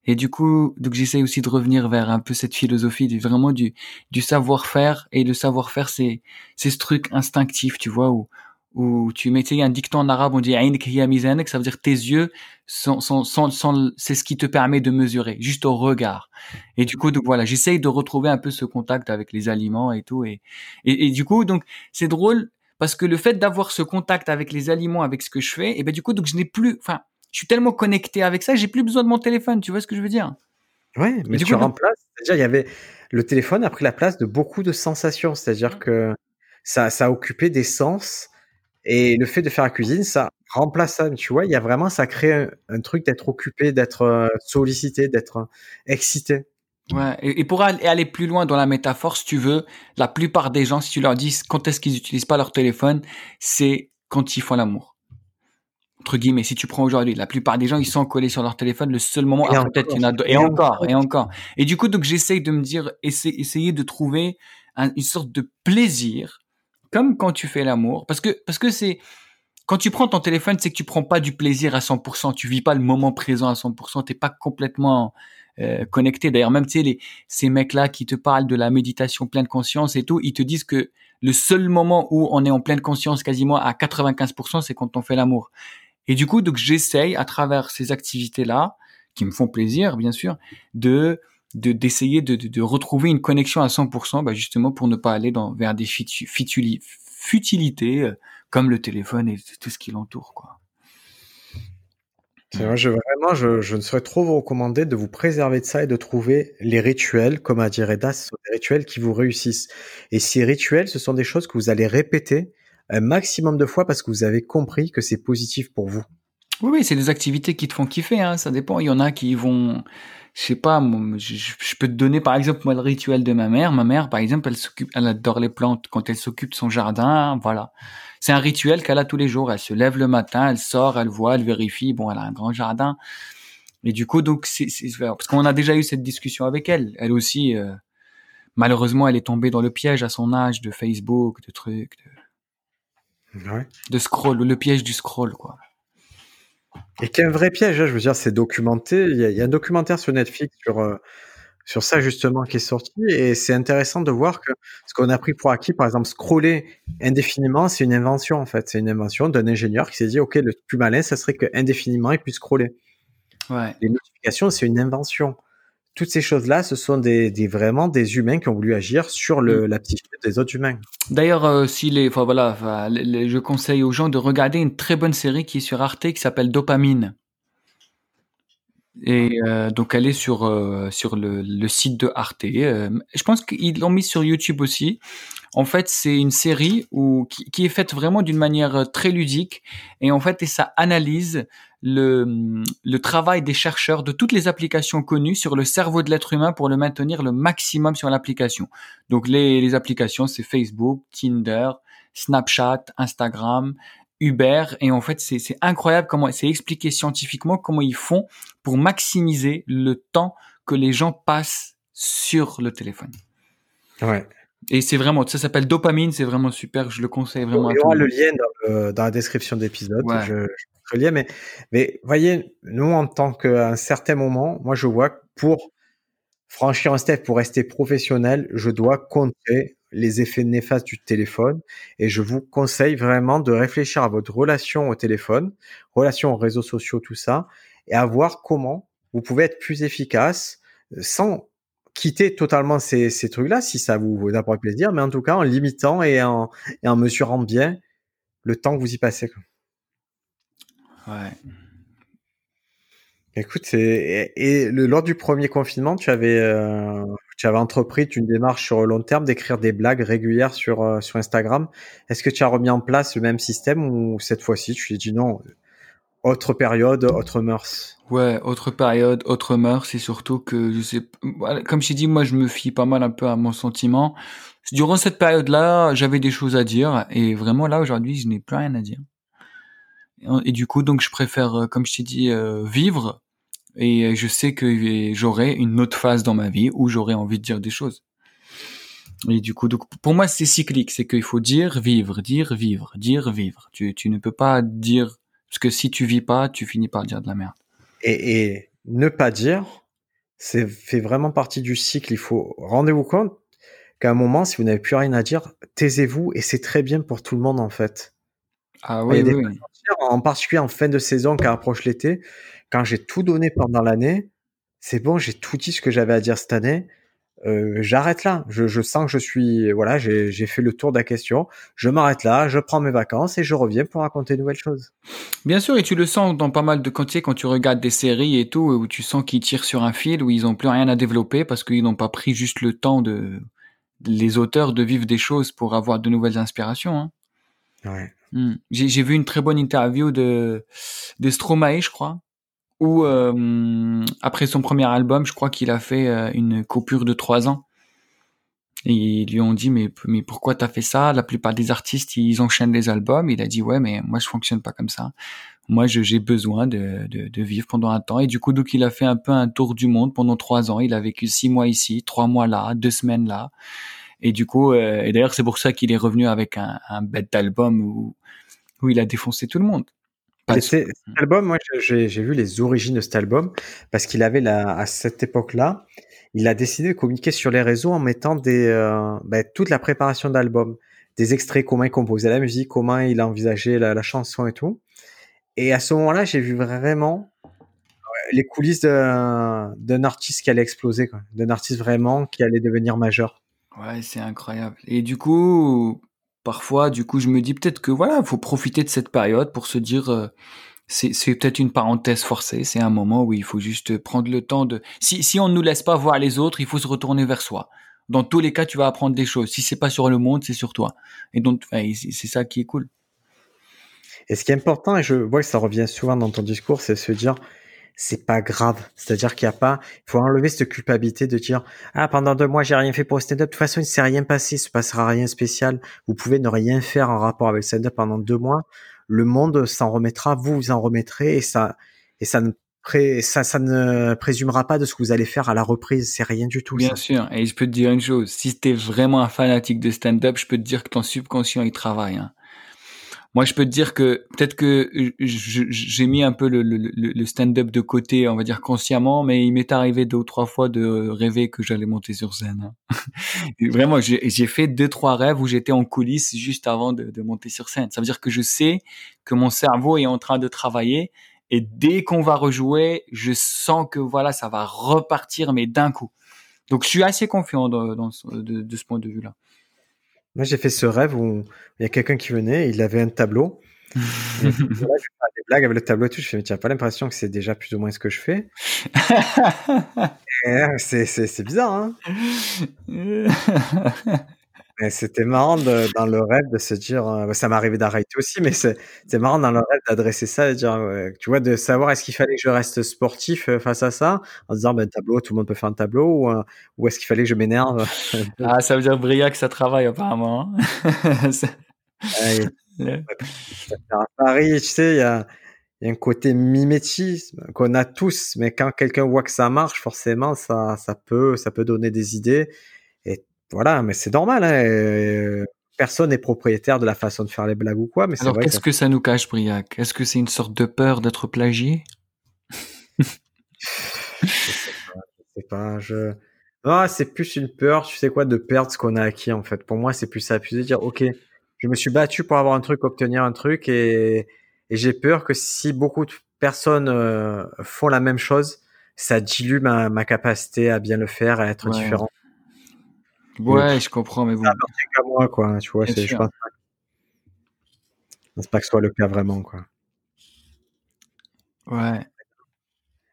Et du coup, donc j'essaie aussi de revenir vers un peu cette philosophie du vraiment du du savoir-faire et le savoir-faire c'est c'est ce truc instinctif, tu vois où où tu mettais un dicton en arabe, on dit ça veut dire tes yeux sont, sont, sont, c'est ce qui te permet de mesurer, juste au regard. Et du coup, donc voilà, j'essaye de retrouver un peu ce contact avec les aliments et tout. Et, et, du coup, donc c'est drôle parce que le fait d'avoir ce contact avec les aliments, avec ce que je fais, et ben du coup, donc je n'ai plus, enfin, je suis tellement connecté avec ça, j'ai plus besoin de mon téléphone. Tu vois ce que je veux dire? Ouais, mais du tu coup, remplaces. C'est-à-dire, il y avait le téléphone a pris la place de beaucoup de sensations. C'est-à-dire que ça, ça a occupé des sens et le fait de faire la cuisine, ça remplace ça. Tu vois, il y a vraiment, ça crée un, truc d'être occupé, d'être euh, sollicité, d'être euh, excité. Ouais, et, pour aller plus loin dans la métaphore, si tu veux, la plupart des gens, si tu leur dis quand est-ce qu'ils utilisent pas leur téléphone, c'est quand ils font l'amour. Entre guillemets, si tu prends aujourd'hui, la plupart des gens, ils sont collés sur leur téléphone. Le seul moment, et peut-être il y en a deux, et, encore, et encore. Et du coup, donc j'essaye de me dire, essayer de trouver une sorte de plaisir comme quand tu fais l'amour, parce que parce que c'est quand tu prends ton téléphone, c'est que tu prends pas du plaisir à 100%, tu vis pas le moment présent à 100%, t'es pas complètement euh, connecté. D'ailleurs, même tu sais les ces mecs-là qui te parlent de la méditation pleine conscience et tout, ils te disent que le seul moment où on est en pleine conscience quasiment à 95%, c'est quand on fait l'amour. Et du coup, donc j'essaye à travers ces activités-là, qui me font plaisir, bien sûr, de d'essayer de, de, retrouver une connexion à 100%, bah justement pour ne pas aller dans, vers des futilités euh, comme le téléphone et tout ce qui l'entoure. quoi. Moi, je, vraiment, je, je, ne saurais trop vous recommander de vous préserver de ça et de trouver les rituels, comme a dit Reda, ce sont des rituels qui vous réussissent. Et ces rituels, ce sont des choses que vous allez répéter un maximum de fois parce que vous avez compris que c'est positif pour vous. Oui, oui, c'est des activités qui te font kiffer, hein, ça dépend. Il y en a qui vont, je sais pas, je, peux te donner par exemple moi le rituel de ma mère. Ma mère, par exemple, elle s'occupe, elle adore les plantes. Quand elle s'occupe de son jardin, voilà, c'est un rituel qu'elle a tous les jours. Elle se lève le matin, elle sort, elle voit, elle vérifie. Bon, elle a un grand jardin. Et du coup, donc, c'est, parce qu'on a déjà eu cette discussion avec elle. Elle aussi, euh, malheureusement, elle est tombée dans le piège à son âge de Facebook, de trucs, de, ouais. de scroll, le piège du scroll, quoi. Et qu'un vrai piège, hein, je veux dire, c'est documenté. Il y, a, un documentaire sur Netflix sur, euh, sur ça justement qui est sorti et c'est intéressant de voir que ce qu'on a pris pour acquis, par exemple, scroller indéfiniment, c'est une invention en fait. C'est une invention d'un ingénieur qui s'est dit, OK, le plus malin, ça serait que indéfiniment, il puisse scroller. Ouais. Les notifications, c'est une invention toutes ces choses-là, ce sont des, vraiment des humains qui ont voulu agir sur le, mm. la psyché des autres humains. D'ailleurs, euh, si les, enfin voilà, je conseille aux gens de regarder une très bonne série qui est sur Arte qui s'appelle Dopamine. Et euh, donc elle est sur euh, sur le, le, site de Arte. je pense qu'ils l'ont mis sur YouTube aussi. En fait, c'est une série où, qui, qui est faite vraiment d'une manière très ludique et en fait et ça analyse le, le travail des chercheurs de toutes les applications connues sur le cerveau de l'être humain pour le maintenir le maximum sur l'application. Donc les, les applications, c'est Facebook, Tinder, Snapchat, Instagram, Uber. Et en fait, c'est incroyable comment c'est expliqué scientifiquement comment ils font pour maximiser le temps que les gens passent sur le téléphone. Ouais. Et c'est vraiment, ça s'appelle Dopamine, c'est vraiment super, je le conseille vraiment. Il y aura le lien dans, dans, la description d'épisode. Je, je mais, voyez, nous en tant qu'à un certain moment, moi je vois que pour franchir un step, pour rester professionnel, je dois contrer les effets néfastes du téléphone et je vous conseille vraiment de réfléchir à votre relation au téléphone, relation aux réseaux sociaux, tout ça, et à voir comment vous pouvez être plus efficace sans quitter totalement ces, trucs-là si ça vous apporte plaisir, mais en tout cas en limitant et en mesurant bien le temps que vous y passez. Ouais. Écoute, et, et le, lors du premier confinement, tu avais, euh, tu avais entrepris une démarche sur le long terme d'écrire des blagues régulières sur, euh, sur Instagram. Est-ce que tu as remis en place le même système ou cette fois-ci tu t'es dit non, autre période, autre mœurs? Ouais, autre période, autre mœurs, et surtout que je sais, comme je t'ai dit, moi je me fie pas mal un peu à mon sentiment. Durant cette période-là, j'avais des choses à dire, et vraiment là aujourd'hui, je n'ai plus rien à dire. Et, du coup, donc je préfère, euh, comme je t'ai dit, euh, vivre, et je sais que j'aurai une autre phase dans ma vie où j'aurai envie de dire des choses. Et du coup, donc pour moi, c'est cyclique, c'est qu'il faut dire, vivre, dire, vivre, dire, vivre. Tu, tu ne peux pas dire, parce que si tu vis pas, tu finis par dire de la merde. Et, ne pas dire, c'est fait vraiment partie du cycle. Il faut rendez-vous compte qu'à un moment, si vous n'avez plus rien à dire, taisez-vous et c'est très bien pour tout le monde en fait. Ah oui, oui. En particulier en fin de saison, quand approche l'été, quand j'ai tout donné pendant l'année, c'est bon, j'ai tout dit ce que j'avais à dire cette année. Euh, j'arrête là. Je, sens que je suis, voilà, j'ai fait le tour de la question. Je m'arrête là, je prends mes vacances et je reviens pour raconter de nouvelles choses. Bien sûr, et tu le sens dans pas mal de côtés quand tu regardes des séries et tout, où tu sens qu'ils tirent sur un fil, où ils n'ont plus rien à développer parce qu'ils n'ont pas pris juste le temps de, les auteurs de vivre des choses pour avoir de nouvelles inspirations. Hein. Hmm. J'ai vu une très bonne interview de, Stromae, je crois, où euh, après son premier album, je crois qu'il a fait euh, une coupure de trois ans. Et ils lui ont dit mais mais pourquoi t'as fait ça? La plupart des artistes ils enchaînent les albums. Il a dit ouais mais moi je fonctionne pas comme ça. Moi j'ai besoin de, vivre pendant un temps et du coup donc il a fait un peu un tour du monde pendant trois ans. Il a vécu six mois ici, trois mois là, deux semaines là. Et du coup euh, et d'ailleurs c'est pour ça qu'il est revenu avec un, un bête d'album où où il a défoncé tout le monde. Cet album, moi, j'ai vu les origines de cet album parce qu'il avait la, à cette époque-là, il a décidé de communiquer sur les réseaux en mettant des, euh, ben, toute la préparation d'album, des extraits, comment il composait la musique, comment il a envisagé la, chanson et tout. Et à ce moment-là, j'ai vu vraiment les coulisses d'un artiste qui allait exploser, d'un artiste vraiment qui allait devenir majeur. Ouais, c'est incroyable. Et du coup, parfois, du coup, je me dis peut-être que voilà, faut profiter de cette période pour se dire, euh, c'est, peut-être une parenthèse forcée, c'est un moment où il faut juste prendre le temps de. Si, si on ne nous laisse pas voir les autres, il faut se retourner vers soi. Dans tous les cas, tu vas apprendre des choses. Si c'est pas sur le monde, c'est sur toi. Et donc, c'est ça qui est cool. Et ce qui est important, et je vois que ça revient souvent dans ton discours, c'est se dire, c'est pas grave. C'est-à-dire qu'il y a pas, il faut enlever cette culpabilité de dire ah pendant deux mois j'ai rien fait pour le stand-up. De toute façon il ne s'est rien passé, il se passera rien spécial. Vous pouvez ne rien faire en rapport avec le stand-up pendant deux mois. Le monde s'en remettra, vous vous en remettrez et ça et ça ne ça, ça ne présumera pas de ce que vous allez faire à la reprise. C'est rien du tout. Bien sûr. Et je peux te dire une chose. Si tu es vraiment un fanatique de stand-up, je peux te dire que ton subconscient, il travaille. Hein. Moi, je peux te dire que peut-être que j'ai mis un peu le, stand-up de côté, on va dire consciemment, mais il m'est arrivé deux ou trois fois de rêver que j'allais monter sur scène. Hein. Vraiment, j'ai fait deux trois rêves où j'étais en coulisses juste avant de, monter sur scène. Ça veut dire que je sais que mon cerveau est en train de travailler et dès qu'on va rejouer, je sens que voilà, ça va repartir, mais d'un coup. Donc, je suis assez confiant de ce point de vue-là. Moi, j'ai fait ce rêve où il y a quelqu'un qui venait, il avait un tableau. là, je fais des blagues avec le tableau et tout. Je fais, mais tu n'as pas l'impression que c'est déjà plus ou moins ce que je fais C'est bizarre, hein c'était marrant de, dans le rêve de se dire, euh, ça m'est arrivé d'arrêter aussi, mais c'est marrant dans le rêve d'adresser ça, de dire, tu vois, de savoir est-ce qu'il fallait que je reste sportif euh, face à ça, en disant, ben, tableau, tout le monde peut faire un tableau, ou, euh, ou est-ce qu'il fallait que je m'énerve Ah, ça veut dire Briac, ça travaille apparemment. Hein. à Paris, tu sais, il y a, y a un côté mimétisme qu'on a tous, mais quand quelqu'un voit que ça marche, forcément, ça, ça peut, ça peut donner des idées. Voilà, mais c'est normal. Hein, euh, personne n'est propriétaire de la façon de faire les blagues ou quoi. Mais Alors qu'est-ce que... ça nous cache, Briac? Est-ce que c'est une sorte de peur d'être plagié? Je sais pas. Je Ah, c'est plus une peur, tu sais quoi, de perdre ce qu'on a acquis en fait. Pour moi, c'est plus ça, plus de dire, ok, je me suis battu pour avoir un truc, obtenir un truc, et, j'ai peur que si beaucoup de personnes euh, font la même chose, ça dilue ma, capacité à bien le faire, à être différent. Ouais, je comprends, mais bon. Ça qu'à moi, quoi. Tu vois, c'est, je pense pas. pas que ce soit le cas vraiment, quoi. Ouais.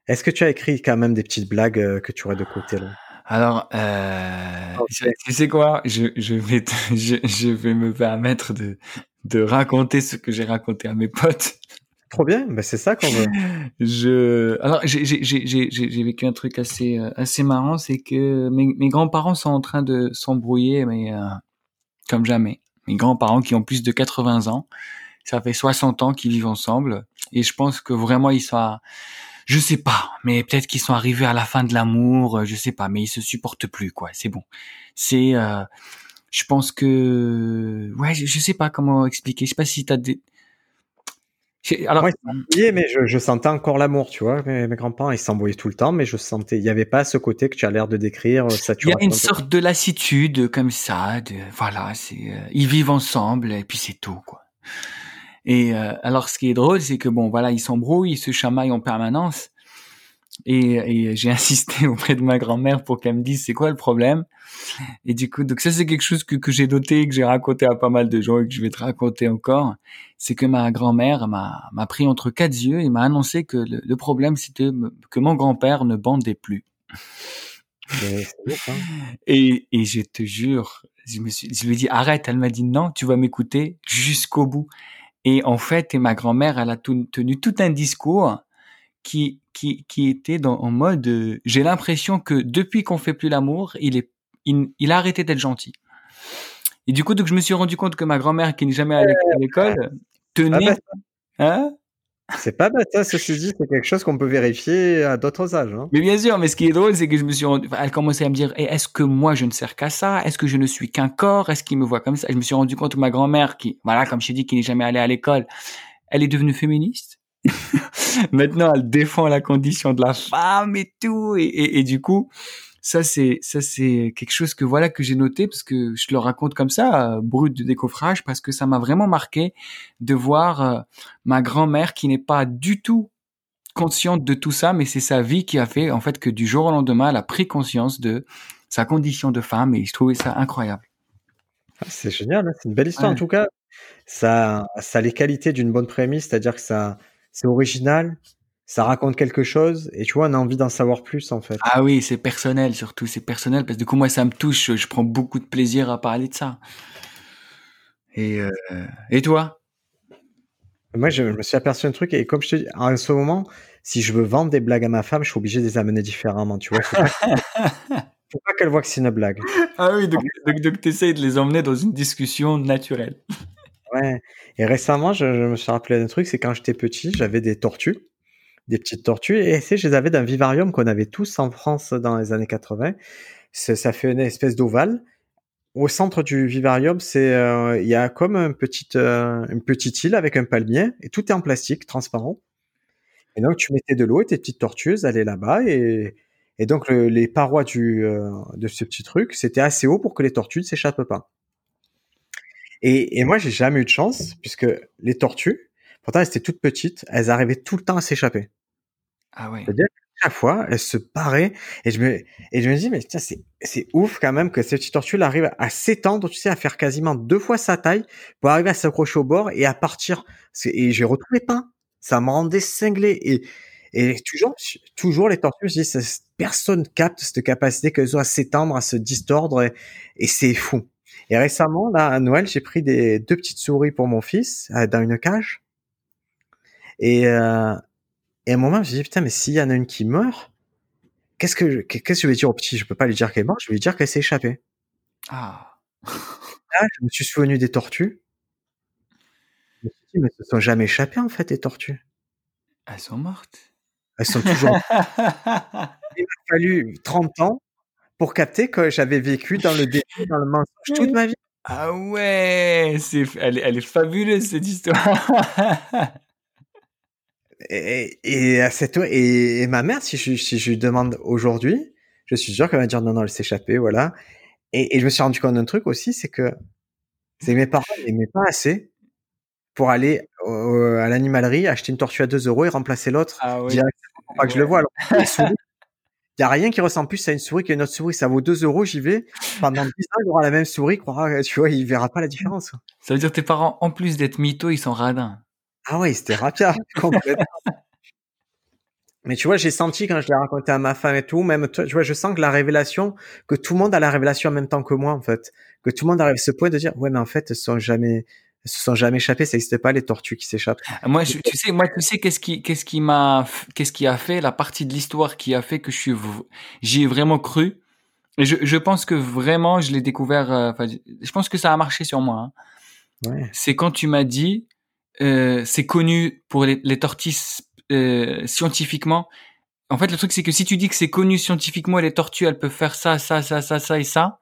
Est-ce que tu as écrit quand même des petites blagues euh, que tu aurais de côté là? Alors, euh, tu sais quoi? Je, je, vais je, je, vais me permettre de, de raconter ce que j'ai raconté à mes potes. Trop bien, ben, c'est ça qu'on veut. Je, alors j'ai vécu un truc assez euh, assez marrant, c'est que mes, mes grands-parents sont en train de s'embrouiller, mais euh, comme jamais. Mes grands-parents qui ont plus de 80 ans, ça fait 60 ans qu'ils vivent ensemble, et je pense que vraiment ils sont, je sais pas, mais peut-être qu'ils sont arrivés à la fin de l'amour, je sais pas, mais ils se supportent plus, quoi. C'est bon. C'est, euh, je pense que, ouais, je, sais pas comment expliquer. Je sais pas si t'as des alors, mais je, je, sentais encore l'amour, tu vois. Mes, grands-parents, ils s'embrouillaient tout le temps, mais je sentais, il n'y avait pas ce côté que tu as l'air de décrire. Ça, il y a une sorte de lassitude comme ça. De, voilà, c'est, euh, ils vivent ensemble et puis c'est tout, quoi. Et euh, alors, ce qui est drôle, c'est que bon, voilà, ils s'embrouillent, ils se chamaillent en permanence. Et, et j'ai insisté auprès de ma grand-mère pour qu'elle me dise c'est quoi le problème? Et du coup, donc ça c'est quelque chose que, que j'ai noté, que j'ai raconté à pas mal de gens et que je vais te raconter encore. C'est que ma grand-mère m'a, m'a pris entre quatre yeux et m'a annoncé que le, le problème c'était que mon grand-père ne bandait plus. Hein. Et, et je te jure, je, me suis, je lui ai dit arrête. Elle m'a dit non, tu vas m'écouter jusqu'au bout. Et en fait, et ma grand-mère, elle a tenu tout un discours qui qui qui était dans en mode euh, j'ai l'impression que depuis qu'on fait plus l'amour, il est il, il a arrêté d'être gentil. Et du coup, donc je me suis rendu compte que ma grand-mère qui n'est jamais allée à l'école tenait bah, hein c'est pas bête, ça, ceci dit, c'est quelque chose qu'on peut vérifier à d'autres âges. Hein. Mais bien sûr, mais ce qui est drôle, c'est que je me suis rendu... Elle commençait à me dire, eh, est-ce que moi, je ne sers qu'à ça? Est-ce que je ne suis qu'un corps? Est-ce qu'il me voit comme ça? Je me suis rendu compte que ma grand-mère, qui, voilà, comme je t'ai dit, qui n'est jamais allée à l'école, elle est devenue féministe. Maintenant, elle défend la condition de la femme et tout. Et, et, et du coup, ça c'est ça c'est quelque chose que voilà que j'ai noté parce que je le raconte comme ça brut de décoffrage parce que ça m'a vraiment marqué de voir euh, ma grand-mère qui n'est pas du tout consciente de tout ça mais c'est sa vie qui a fait en fait que du jour au lendemain elle a pris conscience de sa condition de femme et je trouvais ça incroyable. Ah, c'est génial, hein, c'est une belle histoire en tout cas. Ça, ça a les qualités d'une bonne prémisse, c'est-à-dire que ça, c'est original, ça raconte quelque chose et tu vois, on a envie d'en savoir plus en fait. Ah oui, c'est personnel surtout, c'est personnel parce que du coup moi ça me touche, je prends beaucoup de plaisir à parler de ça. Et euh, et toi? Moi je me suis aperçu un truc et comme je te dis, en ce moment, si je veux vendre des blagues à ma femme, je suis obligé de les amener différemment, tu vois. Faut pas, faut pas qu'elle voit que c'est une blague. Ah oui, donc, donc, donc tu essayes de les emmener dans une discussion naturelle. Et récemment, je, me suis rappelé d'un truc, c'est quand j'étais petit, j'avais des tortues des petites tortues. Et c'est, je les avais d'un vivarium qu'on avait tous en France dans les années 80. Ça fait une espèce d'ovale. Au centre du vivarium, c'est euh, il y a comme euh, une petite île avec un palmier et tout est en plastique transparent. Et donc tu mettais de l'eau et tes petites tortues allaient là-bas et, et donc les parois du, euh, de ce petit truc, c'était assez haut pour que les tortues ne s'échappent pas. Et, et moi, j'ai jamais eu de chance puisque les tortues, Pourtant, elles étaient toutes petites, elles arrivaient tout le temps à s'échapper. Ah ouais. C'est-à-dire chaque fois, elles se paraient et je me et je me dis mais tiens c'est c'est ouf quand même que cette petite tortue arrive à s'étendre, tu sais, à faire quasiment deux fois sa taille pour arriver à s'accrocher au bord et à partir. Et je retrouvais pas. Ça me rendait cinglé et et toujours toujours les tortues, je dis personne capte cette capacité qu'elles ont à s'étendre, à se distordre et, et c'est fou. Et récemment là à Noël, j'ai pris des deux petites souris pour mon fils euh, dans une cage et, euh, et à un moment, je me suis dit, putain, mais s'il y en a une qui meurt, qu'est-ce que, qu'est-ce que je vais dire au petit? Je peux pas lui dire qu'elle est morte, je vais lui dire qu'elle s'est échappée. Ah. Là, je me suis souvenu des tortues. Je me suis dit, mais elles se sont jamais échappées, en fait, les tortues. Elles sont mortes. Elles sont toujours. Il m'a fallu 30 ans pour capter que j'avais vécu dans le défi, dans le mensonge toute ma vie. Ah ouais, c'est, elle, elle est fabuleuse cette histoire. et, et, à cette et, et ma mère, si je, si je lui demande aujourd'hui, je suis sûr qu'elle va dire non, non, elle s'est échappée, voilà. Et, et, je me suis rendu compte d'un truc aussi, c'est que c'est mes parents n'aimaient pas assez pour aller à l'animalerie, acheter une tortue à 2 euros et remplacer l'autre ah, oui. directement pour pas que je le vois. Alors, il n'y a rien qui ressemble plus à une souris qu'une autre souris. Ça vaut 2 euros, j'y vais. Pendant 10 ans, il aura la même souris, croira, tu vois, il verra pas la différence. Ça veut dire que tes parents, en plus d'être mythos, ils sont radins. Ah ouais, c'était rapide, complètement. Mais tu vois, j'ai senti quand je l'ai raconté à ma femme et tout, même toi, tu vois, je sens que la révélation, que tout le monde a la révélation en même temps que moi, en fait. Que tout le monde arrive à ce point de dire, ouais, mais en fait, elles sont jamais, elles se sont jamais échappées, ça n'existait pas les tortues qui s'échappent. Moi, je, tu sais, moi, tu sais, qu'est-ce qui, qu'est-ce qui m'a, qu'est-ce qui a fait, la partie de l'histoire qui a fait que je suis, j'y ai vraiment cru? Et je, je pense que vraiment, je l'ai découvert, euh, je pense que ça a marché sur moi. Hein. Ouais. C'est quand tu m'as dit, euh, c'est connu pour les, les tortilles euh, scientifiquement. En fait, le truc, c'est que si tu dis que c'est connu scientifiquement, les tortues, elles peuvent faire ça, ça, ça, ça, ça et ça,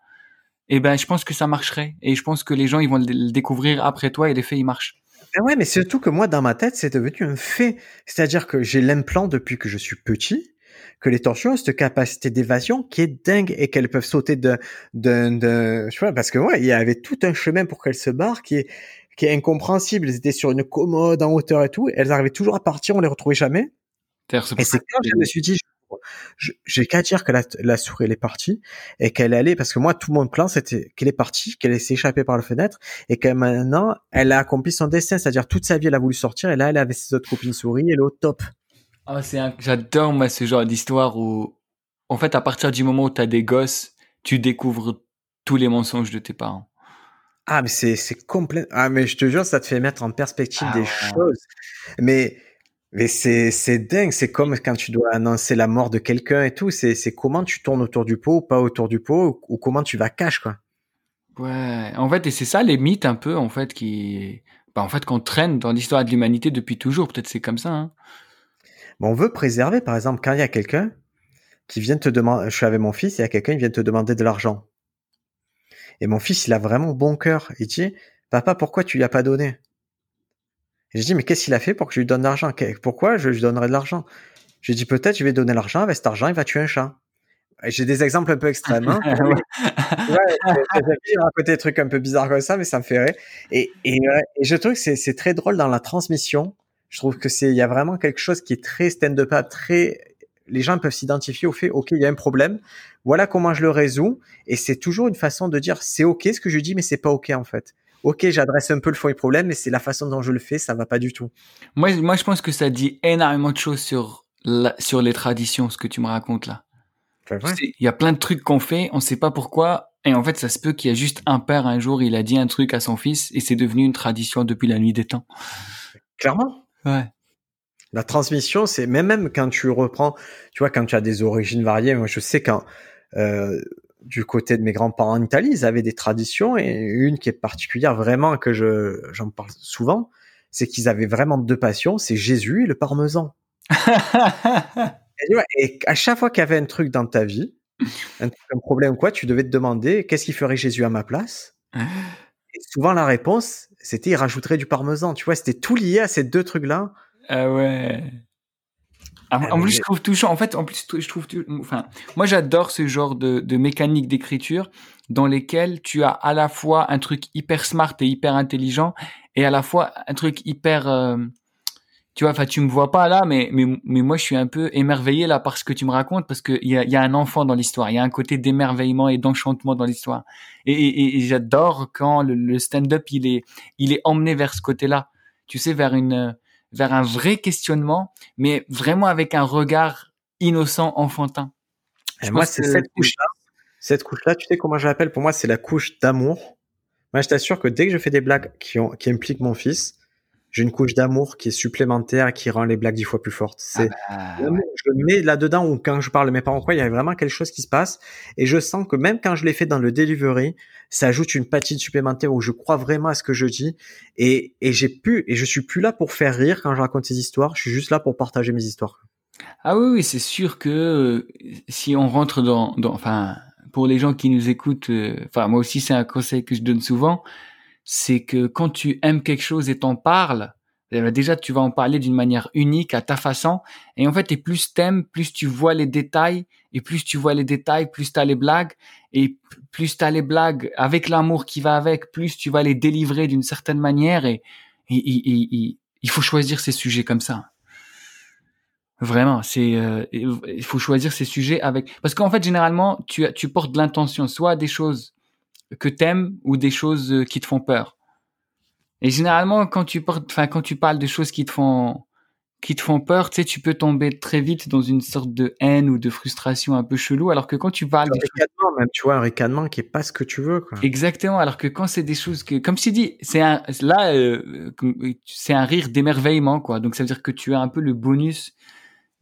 eh ben, je pense que ça marcherait. Et je pense que les gens, ils vont le découvrir après toi et les faits, ils marchent. Ben ouais, mais surtout que moi, dans ma tête, c'est devenu un fait. C'est-à-dire que j'ai l'implant depuis que je suis petit que les tortues ont cette capacité d'évasion qui est dingue et qu'elles peuvent sauter de, de, de, je vois, parce que ouais, il y avait tout un chemin pour qu'elles se barrent qui est, qui est incompréhensible. Elles étaient sur une commode en hauteur et tout. Elles arrivaient toujours à partir, on les retrouvait jamais. Et c'est quand je me suis dit, j'ai qu'à dire que la, souris elle est partie et qu'elle allait parce que moi tout mon plan c'était qu'elle est partie, qu'elle s'est échappée par la fenêtre et que maintenant elle a accompli son destin, c'est-à-dire toute sa vie elle a voulu sortir et là elle avait ses autres copines souris, elle est au top. Ah c'est j'adore moi ce genre d'histoire où en fait à partir du moment où tu as des gosses, tu découvres tous les mensonges de tes parents. Ah mais c'est c'est complet. Ah mais je te jure ça te fait mettre en perspective ah des choses. Mais mais c'est, c'est dingue, c'est comme quand tu dois annoncer la mort de quelqu'un et tout, c'est, c'est comment tu tournes autour du pot ou pas autour du pot, ou, comment tu vas cache, quoi. Ouais, en fait, et c'est ça les mythes un peu, en fait, qui, bah, en fait, qu'on traîne dans l'histoire de l'humanité depuis toujours, peut-être c'est comme ça, hein. on veut préserver, par exemple, quand il y a quelqu'un qui vient te demander, je suis avec mon fils, il y a quelqu'un qui vient te demander de l'argent. Et mon fils, il a vraiment bon cœur. Il dit, papa, pourquoi tu lui as pas donné? Et je dis, mais qu'est-ce qu'il a fait pour que je lui donne de l'argent Pourquoi je lui donnerais de l'argent? Je dis, peut-être je vais donner l'argent, avec cet argent, il va tuer un chat. J'ai des exemples un peu extrêmes. Hein. ouais, j'ai raconter des trucs un peu bizarres comme ça, mais ça me fait rire. Et, et, et je trouve que c'est très drôle dans la transmission. Je trouve que c'est, il y a vraiment quelque chose qui est très stand-up, très, les gens peuvent s'identifier au fait, OK, il y a un problème. Voilà comment je le résous. Et c'est toujours une façon de dire, c'est OK ce que je dis, mais c'est pas OK en fait ok, j'adresse un peu le fond du problème, mais c'est la façon dont je le fais, ça va pas du tout. Moi, moi, je pense que ça dit énormément de choses sur sur les traditions, ce que tu me racontes là. Il y a plein de trucs qu'on fait, on sait pas pourquoi, et en fait, ça se peut qu'il y a juste un père un jour, il a dit un truc à son fils, et c'est devenu une tradition depuis la nuit des temps. Clairement. Ouais. La transmission, c'est même même quand tu reprends, tu vois, quand tu as des origines variées. Moi, je sais quand euh, du côté de mes grands-parents en Italie, ils avaient des traditions et une qui est particulière vraiment que je j'en parle souvent, c'est qu'ils avaient vraiment deux passions, c'est Jésus et le parmesan. et, à chaque fois qu'il y avait un truc dans ta vie, un, problème ou quoi, tu devais te demander qu'est-ce qui ferait Jésus à ma place? Et souvent la réponse, c'était il rajouterait du parmesan. Tu vois, c'était tout lié à ces deux trucs-là. Ah ouais. Ah, en, plus, je trouve touchant. En fait, en plus, je trouve, enfin, moi, j'adore ce genre de, de mécanique d'écriture dans lesquelles tu as à la fois un truc hyper smart et hyper intelligent et à la fois un truc hyper, euh, tu vois, enfin, tu me vois pas là, mais, mais, mais moi, je suis un peu émerveillé là par ce que tu me racontes parce qu'il y a, y a un enfant dans l'histoire. Il y a un côté d'émerveillement et d'enchantement dans l'histoire. Et, et, et j'adore quand le, le stand-up, il est, il est emmené vers ce côté-là. Tu sais, vers une, vers un vrai questionnement, mais vraiment avec un regard innocent, enfantin. Et moi, c'est cette couche-là. Cette couche-là, tu sais comment je l'appelle? Pour moi, c'est la couche d'amour. Moi, je t'assure que dès que je fais des blagues qui, ont, qui impliquent mon fils, j'ai une couche d'amour qui est supplémentaire et qui rend les blagues dix fois plus fortes. C'est ah bah, je le mets là-dedans ou quand je parle de mes parents quoi, il y a vraiment quelque chose qui se passe. Et je sens que même quand je l'ai fait dans le delivery, ça ajoute une patine supplémentaire où je crois vraiment à ce que je dis. Et, et j'ai pu et je suis plus là pour faire rire quand je raconte ces histoires, je suis juste là pour partager mes histoires. Ah oui, oui c'est sûr que euh, si on rentre dans, dans enfin pour les gens qui nous écoutent, euh, enfin moi aussi c'est un conseil que je donne souvent, c'est que quand tu aimes quelque chose et t'en parles, eh ben, déjà tu vas en parler d'une manière unique à ta façon. Et en fait et plus t'aimes plus tu vois les détails et plus tu vois les détails plus t'as les blagues. Et plus t'as les blagues avec l'amour qui va avec plus tu vas les délivrer d'une certaine manière. Et, il faut choisir ces sujets comme ça. Vraiment c'est euh, il faut choisir ces sujets avec parce qu'en fait généralement tu tu portes de l'intention soit des choses que t'aimes ou des choses euh, qui te font peur. Et généralement, quand tu portes, enfin, quand tu parles de choses qui te font, qui te font peur, tu sais, tu peux tomber très vite dans une sorte de haine ou de frustration un peu chelou, alors que quand tu parles un ricanement, même, tu vois, un ricanement qui est pas ce que tu veux, quoi. Exactement. Alors que quand c'est des choses que, comme je dit, c'est un, là, euh, c'est un rire d'émerveillement, quoi. Donc, ça veut dire que tu as un peu le bonus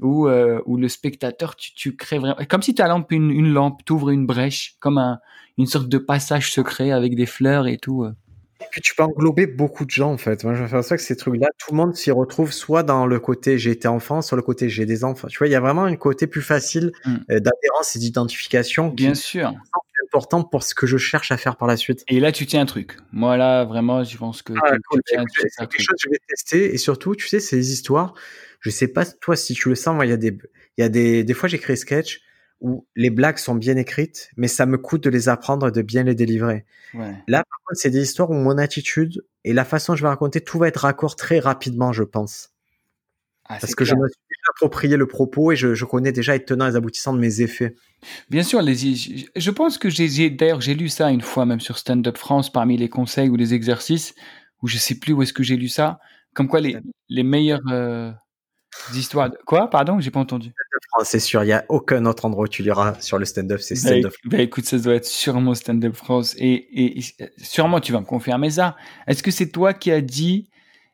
où, euh, où le spectateur, tu, tu crées vraiment, comme si tu as une, une lampe, t'ouvres une brèche, comme un, une sorte de passage secret avec des fleurs et tout. Euh. Et puis tu peux englober beaucoup de gens en fait. Moi je ça que ces trucs-là, tout le monde s'y retrouve soit dans le côté j'ai été enfant, soit le côté j'ai des enfants. Tu vois, il y a vraiment un côté plus facile mm. euh, d'adhérence et d'identification. Bien sûr. Est important pour ce que je cherche à faire par la suite. Et là tu tiens un truc. Moi là vraiment je pense que ah, tu, tiens, c'est quelque chose que je vais tester et surtout tu sais ces histoires. Je sais pas toi si tu le sens. Moi il y a des il y a des des fois j'écris sketch où les blagues sont bien écrites, mais ça me coûte de les apprendre et de bien les délivrer. Ouais. Là, par contre, c'est des histoires où mon attitude et la façon dont je vais raconter, tout va être raccord très rapidement, je pense. Ah, Parce que je me suis déjà approprié le propos et je, je connais déjà les tenants et les aboutissants de mes effets. Bien sûr, les, je pense que j'ai, d'ailleurs, j'ai lu ça une fois, même sur Stand Up France, parmi les conseils ou les exercices, où je sais plus où est-ce que j'ai lu ça, comme quoi les, les meilleures euh, histoires. de- Quoi Pardon, j'ai pas entendu. France, C'est sûr, il n'y a aucun autre endroit où tu liras sur le stand-up, c'est Bah, stand-up. bah, écoute, ça doit être sûrement Stand Up France, et, et, sûrement tu vas me confirmer ça. Est-ce que c'est toi qui as dit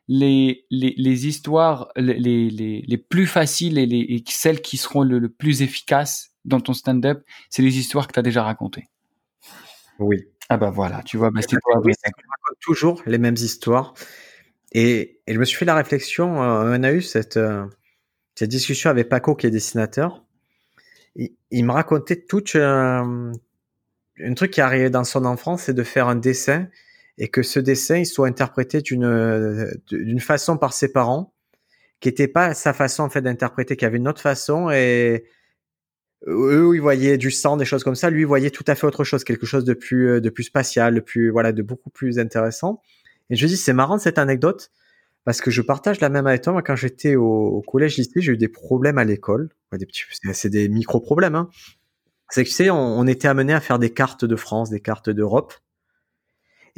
les, les, les histoires les, les, les, plus faciles et, les, et celles qui seront le, le plus efficaces dans ton stand-up, c'est les histoires que tu as déjà racontées? Oui. Ah bah voilà, tu vois, bah, toi. Oui, c'est raconte toujours les mêmes histoires. Et, je me suis fait la réflexion, on a eu cette, discussion avec Paco qui est dessinateur. Il, me racontait tout euh, un truc qui arrivé dans son enfance, c'est de faire un dessin et que ce dessin il soit interprété d'une façon par ses parents qui n'était pas sa façon en fait d'interpréter, qui avait une autre façon et eux ils voyaient du sang, des choses comme ça, lui il voyait tout à fait autre chose, quelque chose de plus euh, spatial, de beaucoup plus intéressant. Et je dis c'est marrant cette anecdote parce que je partage la même avec toi. Moi, quand j'étais au, collège lycée, j'ai eu des problèmes à l'école, c'est- des micro problèmes. Hein. C'est que tu sais, on, était amené à faire des cartes de France, des cartes d'Europe.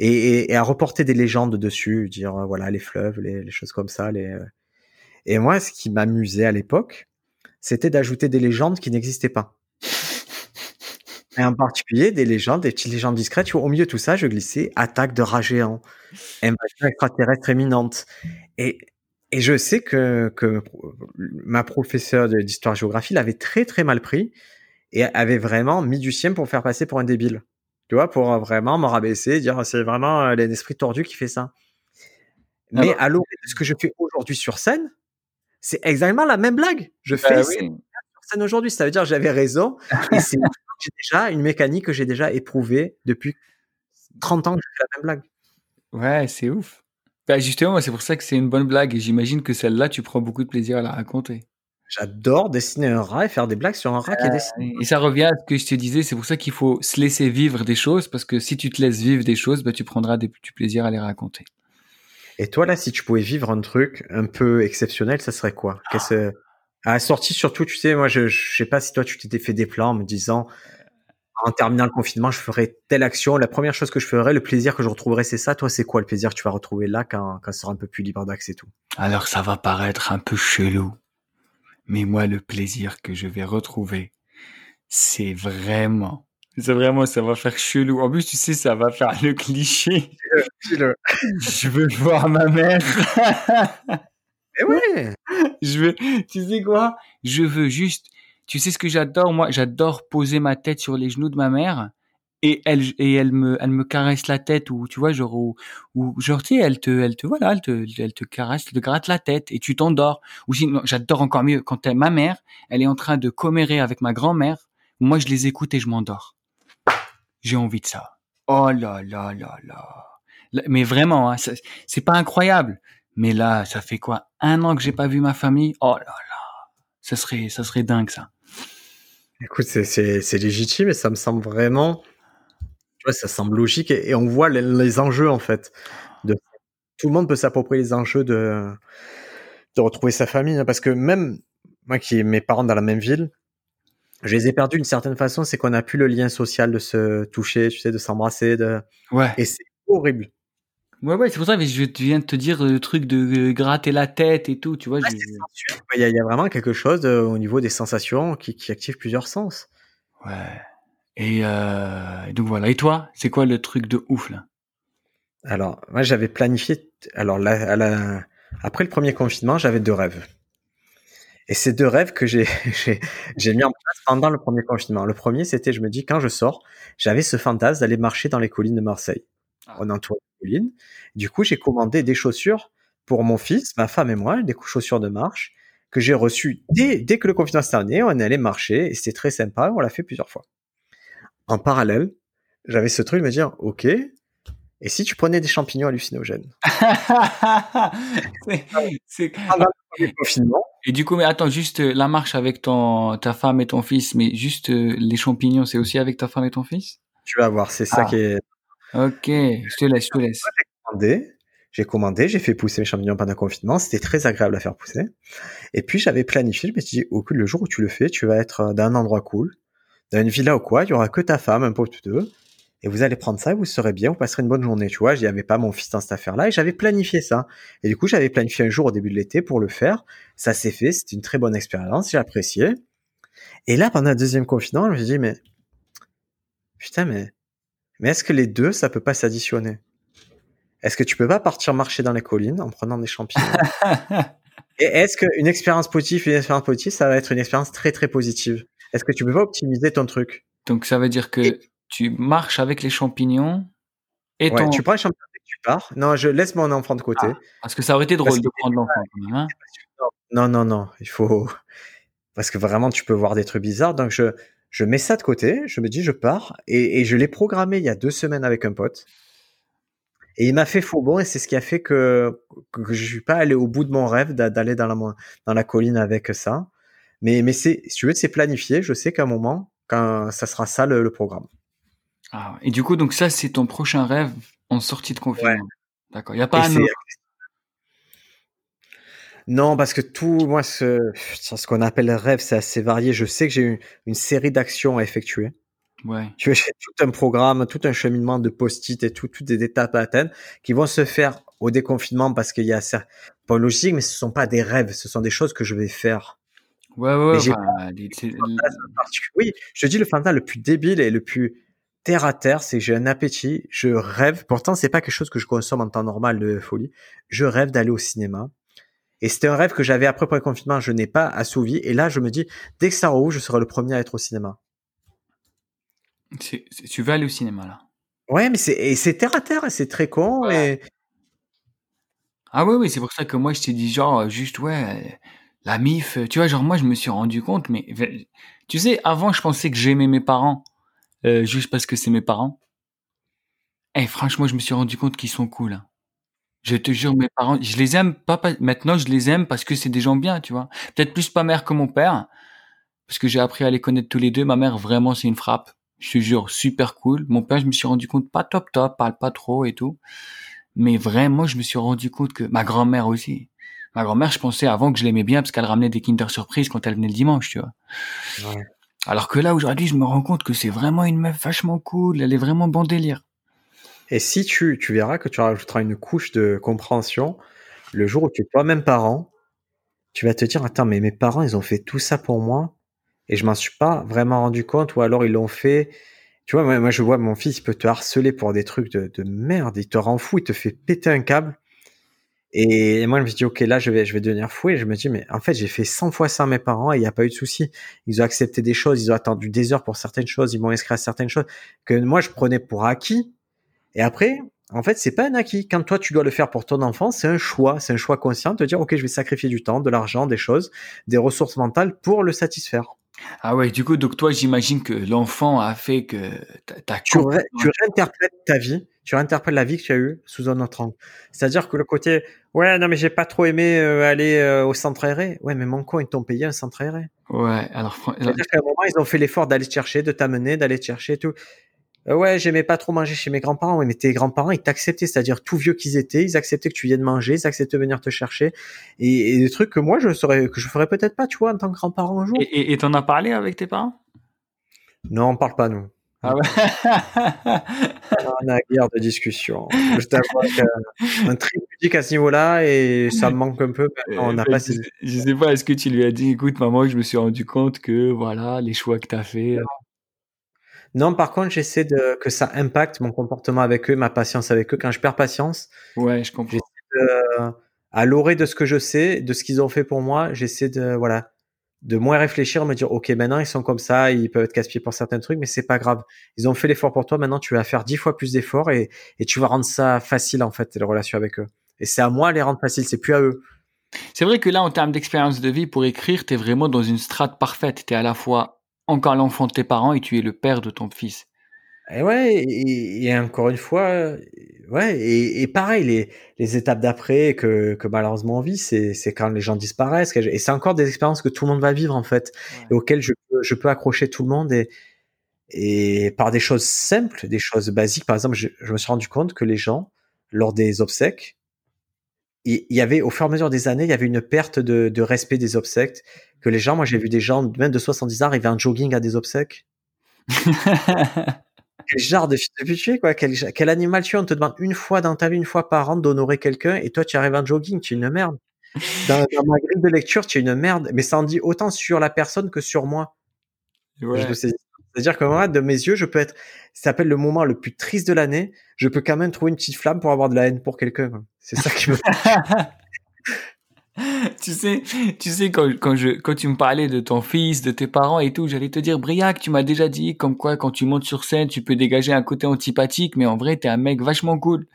Et, à reporter des légendes dessus, dire euh, voilà les fleuves, les, les choses comme ça. Les, euh. Et moi, ce qui m'amusait à l'époque, c'était d'ajouter des légendes qui n'existaient pas. Et en particulier des légendes, des petites légendes discrètes. Vois, au milieu de tout ça, je glissais attaque de rats géants, invasion extraterrestre imminente. Et, et je sais que, que ma professeure d'histoire-géographie l'avait très très mal pris et avait vraiment mis du sien pour me faire passer pour un débile. Tu vois, pour vraiment me rabaisser, dire c'est vraiment euh, l'esprit tordu qui fait ça. Mais à de ce que je fais aujourd'hui sur scène, c'est exactement la même blague. Je fais Bah cette oui. scène aujourd'hui. Ça veut dire que j'avais raison. Et c'est j'ai déjà une mécanique que j'ai déjà éprouvée depuis 30 ans que je fais la même blague. Ouais, c'est ouf. Bah justement, c'est pour ça que c'est une bonne blague et j'imagine que celle-là, tu prends beaucoup de plaisir à la raconter. J'adore dessiner un rat et faire des blagues sur un rat qui est dessiné. Et ça revient à ce que je te disais, c'est pour ça qu'il faut se laisser vivre des choses parce que si tu te laisses vivre des choses, bah, tu prendras des, du plaisir à les raconter. Et toi, là, si tu pouvais vivre un truc un peu exceptionnel, ça serait quoi? Qu'est-ce à la sortie, surtout, tu sais, moi, je, je sais pas si toi, tu t'étais fait des plans en me disant, en terminant le confinement, je ferai telle action. La première chose que je ferais, le plaisir que je retrouverais, c'est ça. Toi, c'est quoi le plaisir que tu vas retrouver là quand, quand ça sera un peu plus libre d'accès et tout Alors ça va paraître un peu chelou, mais moi le plaisir que je vais retrouver, c'est vraiment, c'est vraiment, ça va faire chelou. En plus, tu sais, ça va faire le cliché. Je veux voir ma mère. Eh ouais. Je veux, tu sais quoi? Je veux juste, tu sais ce que j'adore moi? J'adore poser ma tête sur les genoux de ma mère et elle et elle me elle me caresse la tête ou tu vois genre ou, ou genre tu sais elle te elle te voilà elle te elle te caresse elle te gratte la tête et tu t'endors. Ou sinon j'adore encore mieux quand ma mère elle est en train de commérer avec ma grand-mère moi je les écoute et je m'endors. J'ai envie de ça. Oh là là là là. Là, mais vraiment hein, c'est pas incroyable mais là ça fait quoi? Un an que j'ai pas vu ma famille? Oh là là. Ça serait ça serait dingue ça. Écoute, c'est- légitime et ça me semble vraiment, tu vois, ça semble logique et, et on voit les, les enjeux en fait. De, tout le monde peut s'approprier les enjeux de, de retrouver sa famille, hein, parce que même moi qui ai mes parents dans la même ville, je les ai perdus d'une certaine façon, c'est qu'on n'a plus le lien social de se toucher, tu sais, de s'embrasser, de... ouais. et c'est horrible. Ouais, ouais, c'est pour ça que je viens de te dire le truc de euh, gratter la tête et tout, tu vois. Ouais, je-. Il y, a, il y a vraiment quelque chose euh, au niveau des sensations qui, qui active plusieurs sens. Ouais. Et euh, et donc voilà. Et toi, c'est quoi le truc de ouf là? Alors, moi, j'avais planifié. Alors, la- après le premier confinement, j'avais deux rêves. Et ces deux rêves que j'ai, j'ai, j'ai mis en place pendant le premier confinement. Le premier, c'était, je me dis, quand je sors, j'avais ce fantasme d'aller marcher dans les collines de Marseille. Ah. On entoure les collines. Du coup, j'ai commandé des chaussures pour mon fils, ma femme et moi, des chaussures de marche que j'ai reçues dès, dès que le confinement s'est terminé. On est allé marcher et c'était très sympa. On l'a fait plusieurs fois. En parallèle, j'avais ce truc de me dire, OK, et si tu prenais des champignons hallucinogènes? C'est- confinement, Et du coup, mais attends, juste euh, la marche avec ton, ta femme et ton fils, mais juste euh, les champignons, c'est aussi avec ta femme et ton fils? Tu vas voir, c'est ça Ah. qui est. Ok, je te laisse, je te laisse. j'ai commandé, j'ai fait pousser mes champignons pendant le confinement, c'était très agréable à faire pousser. Et puis j'avais planifié, je me suis dit, au le jour où tu le fais, tu vas être euh, dans un endroit cool, dans une villa ou quoi, il y aura que ta femme, un peu tous deux, et vous allez prendre ça, et vous serez bien, vous passerez une bonne journée, tu vois. J'y avais pas mon fils dans cette affaire-là, et j'avais planifié ça. Et du coup, j'avais planifié un jour au début de l'été pour le faire. Ça s'est fait, c'était une très bonne expérience, j'ai apprécié. Et là, pendant le deuxième confinement, je me suis dit, mais putain, mais mais est-ce que les deux, ça peut pas s'additionner? Est-ce que tu peux pas partir marcher dans les collines en prenant des champignons? Et est-ce qu'une expérience positive et une expérience positive, ça va être une expérience très très positive? Est-ce que tu peux pas optimiser ton truc? Donc ça veut dire que tu marches avec les champignons et Ouais, ton... tu prends les champignons et tu pars. Non, je laisse mon enfant de côté. Parce que ça aurait été drôle Parce de prendre l'enfant quand même. Hein Non, non, non, il faut parce que vraiment tu peux voir des trucs bizarres. Donc je je mets ça de côté, je me dis je pars et, et je l'ai programmé il y a deux semaines avec un pote. Et il m'a fait faux bon et c'est ce qui a fait que que je suis pas allé au bout de mon rêve d'a- d'aller dans la mon- dans la colline avec ça. Mais mais c'est si tu veux c'est planifié. Je sais qu'à un moment quand ça sera ça le, le programme. Ah, et du coup, donc ça, c'est ton prochain rêve en sortie de confinement. D'accord. Il n'y a Et pas un autre. Non, parce que tout, moi, ce, ce qu'on appelle le rêve, c'est assez varié. Je sais que j'ai une, une série d'actions à effectuer. Ouais. Tu vois, j'ai tout un programme, tout un cheminement de post-it et tout, toutes des étapes à atteindre qui vont se faire au déconfinement parce qu'il y a cer- pas logique, mais ce sont pas des rêves, ce sont des choses que je vais faire. Ouais, ouais, les- c'est- Oui, je te dis le fantasme le plus débile et le plus terre à terre, c'est que j'ai un appétit, je rêve. Pourtant, c'est pas quelque chose que je consomme en temps normal de folie. Je rêve d'aller au cinéma. Et c'était un rêve que j'avais après le confinement, je n'ai pas assouvi. Et là, je me dis, dès que ça rouvre, je serai le premier à être au cinéma. c'est- tu vas aller au cinéma là? Ouais, mais c'est, et terre à terre, et c'est très con. Ouais. Et Ah oui, oui, c'est pour ça que moi, je t'ai dit genre, euh, juste, ouais, euh, la MIF, euh, tu vois, genre, moi, je me suis rendu compte, mais, tu sais, avant, je pensais que j'aimais mes parents, euh, juste parce que c'est mes parents. Eh, franchement, je me suis rendu compte qu'ils sont cool. hein. Je te jure, mes parents, je les aime pas, pas- maintenant, je les aime parce que c'est des gens bien, tu vois. Peut-être plus ma mère que mon père, parce que j'ai appris à les connaître tous les deux. Ma mère, vraiment, c'est une frappe. Je te jure, super cool. Mon père, je me suis rendu compte, pas top top, parle pas trop et tout. Mais vraiment, je me suis rendu compte que ma grand-mère aussi. Ma grand-mère, je pensais avant que je l'aimais bien parce qu'elle ramenait des Kinder Surprise quand elle venait le dimanche, tu vois. Ouais. Alors que là, aujourd'hui, je me rends compte que c'est vraiment une meuf vachement cool. Elle est vraiment bon délire. Et si tu, tu verras que tu rajouteras une couche de compréhension, le jour où tu es toi-même parent, tu vas te dire, attends, mais mes parents, ils ont fait tout ça pour moi, et je m'en suis pas vraiment rendu compte, ou alors ils l'ont fait. Tu vois, moi, je vois mon fils, il peut te harceler pour des trucs de, de merde, il te rend fou, il te fait péter un câble. Et moi, je me dis, ok, là, je vais, je vais devenir fou. Et je me dis, mais en fait, j'ai fait 100 fois ça à mes parents et il n'y a pas eu de souci. Ils ont accepté des choses, ils ont attendu des heures pour certaines choses, ils m'ont inscrit à certaines choses que moi, je prenais pour acquis. Et après, en fait, c'est pas un acquis. Quand toi, tu dois le faire pour ton enfant, c'est un choix. C'est un choix conscient de te dire, ok, je vais sacrifier du temps, de l'argent, des choses, des ressources mentales pour le satisfaire. Ah ouais, du coup, donc toi, j'imagine que l'enfant a fait que t'as- tu, ré- tu réinterprètes ta vie, tu réinterprètes la vie que tu as eue sous un autre angle. C'est-à-dire que le côté, ouais, non, mais j'ai pas trop aimé euh, aller euh, au centre aéré. Ouais, mais mon con, ils t'ont payé un centre aéré. Ouais, alors, C'est-à-dire qu'à un moment, ils ont fait l'effort d'aller te chercher, de t'amener, d'aller te chercher et tout. Euh, ouais, j'aimais pas trop manger chez mes grands-parents. Mais tes grands-parents, ils t'acceptaient, c'est-à-dire tout vieux qu'ils étaient, ils acceptaient que tu viennes manger, ils acceptaient de venir te chercher. Et, et des trucs que moi, je saurais, que je ferais peut-être pas, tu vois, en tant que grand-parent un jour. Et- t'en as parlé avec tes parents? Non, on parle pas, nous. Ah ouais On a guerre de discussion. Je t'avoue qu'un tri ludique à ce niveau-là et ça me manque un peu. mais on Euh, pas je, ces... sais- je sais pas, est-ce que tu lui as dit, écoute, maman, je me suis rendu compte que, voilà, les choix que t'as fait. Non, par contre, j'essaie de que ça impacte mon comportement avec eux, ma patience avec eux. Quand je perds patience, Ouais, je comprends. à l'orée de ce que je sais, de ce qu'ils ont fait pour moi, j'essaie de voilà, de moins réfléchir, me dire ok, maintenant ils sont comme ça, ils peuvent être casse-pieds pour certains trucs, mais c'est pas grave. Ils ont fait l'effort pour toi, maintenant tu vas faire dix fois plus d'efforts et, et tu vas rendre ça facile en fait, les relations avec eux. Et c'est à moi de les rendre faciles, c'est plus à eux. C'est vrai que là, en termes d'expérience de vie, pour écrire, t'es vraiment dans une strate parfaite. T'es à la fois encore l'enfant de tes parents et tu es le père de ton fils. Et ouais, et, et encore une fois, euh, ouais, et, et pareil, les, les étapes d'après que, que malheureusement on vit, c'est, c'est quand les gens disparaissent. Et c'est encore des expériences que tout le monde va vivre, en fait, et auxquelles je peux, je peux accrocher tout le monde. Et, et par des choses simples, des choses basiques. Par exemple, je, je me suis rendu compte que les gens, lors des obsèques, il y avait, au fur et à mesure des années, il y avait une perte de, de respect des obsèques. Que les gens, moi j'ai vu des gens, même de 70 ans, arriver en jogging à des obsèques. quel genre de fils de quoi. Quel, quel, animal tu es? On te demande une fois dans ta vie, une fois par an, d'honorer quelqu'un, et toi, tu arrives en jogging, tu es une merde. Dans, dans, ma grille de lecture, tu es une merde. Mais ça en dit autant sur la personne que sur moi. Ouais. C'est-à-dire que moi, de mes yeux, je peux être, ça s'appelle le moment le plus triste de l'année, je peux quand même trouver une petite flamme pour avoir de la haine pour quelqu'un. C'est ça qui me. tu sais, tu sais quand, quand je quand tu me parlais de ton fils, de tes parents et tout, j'allais te dire Briac, tu m'as déjà dit comme quoi quand tu montes sur scène, tu peux dégager un côté antipathique, mais en vrai t'es un mec vachement cool.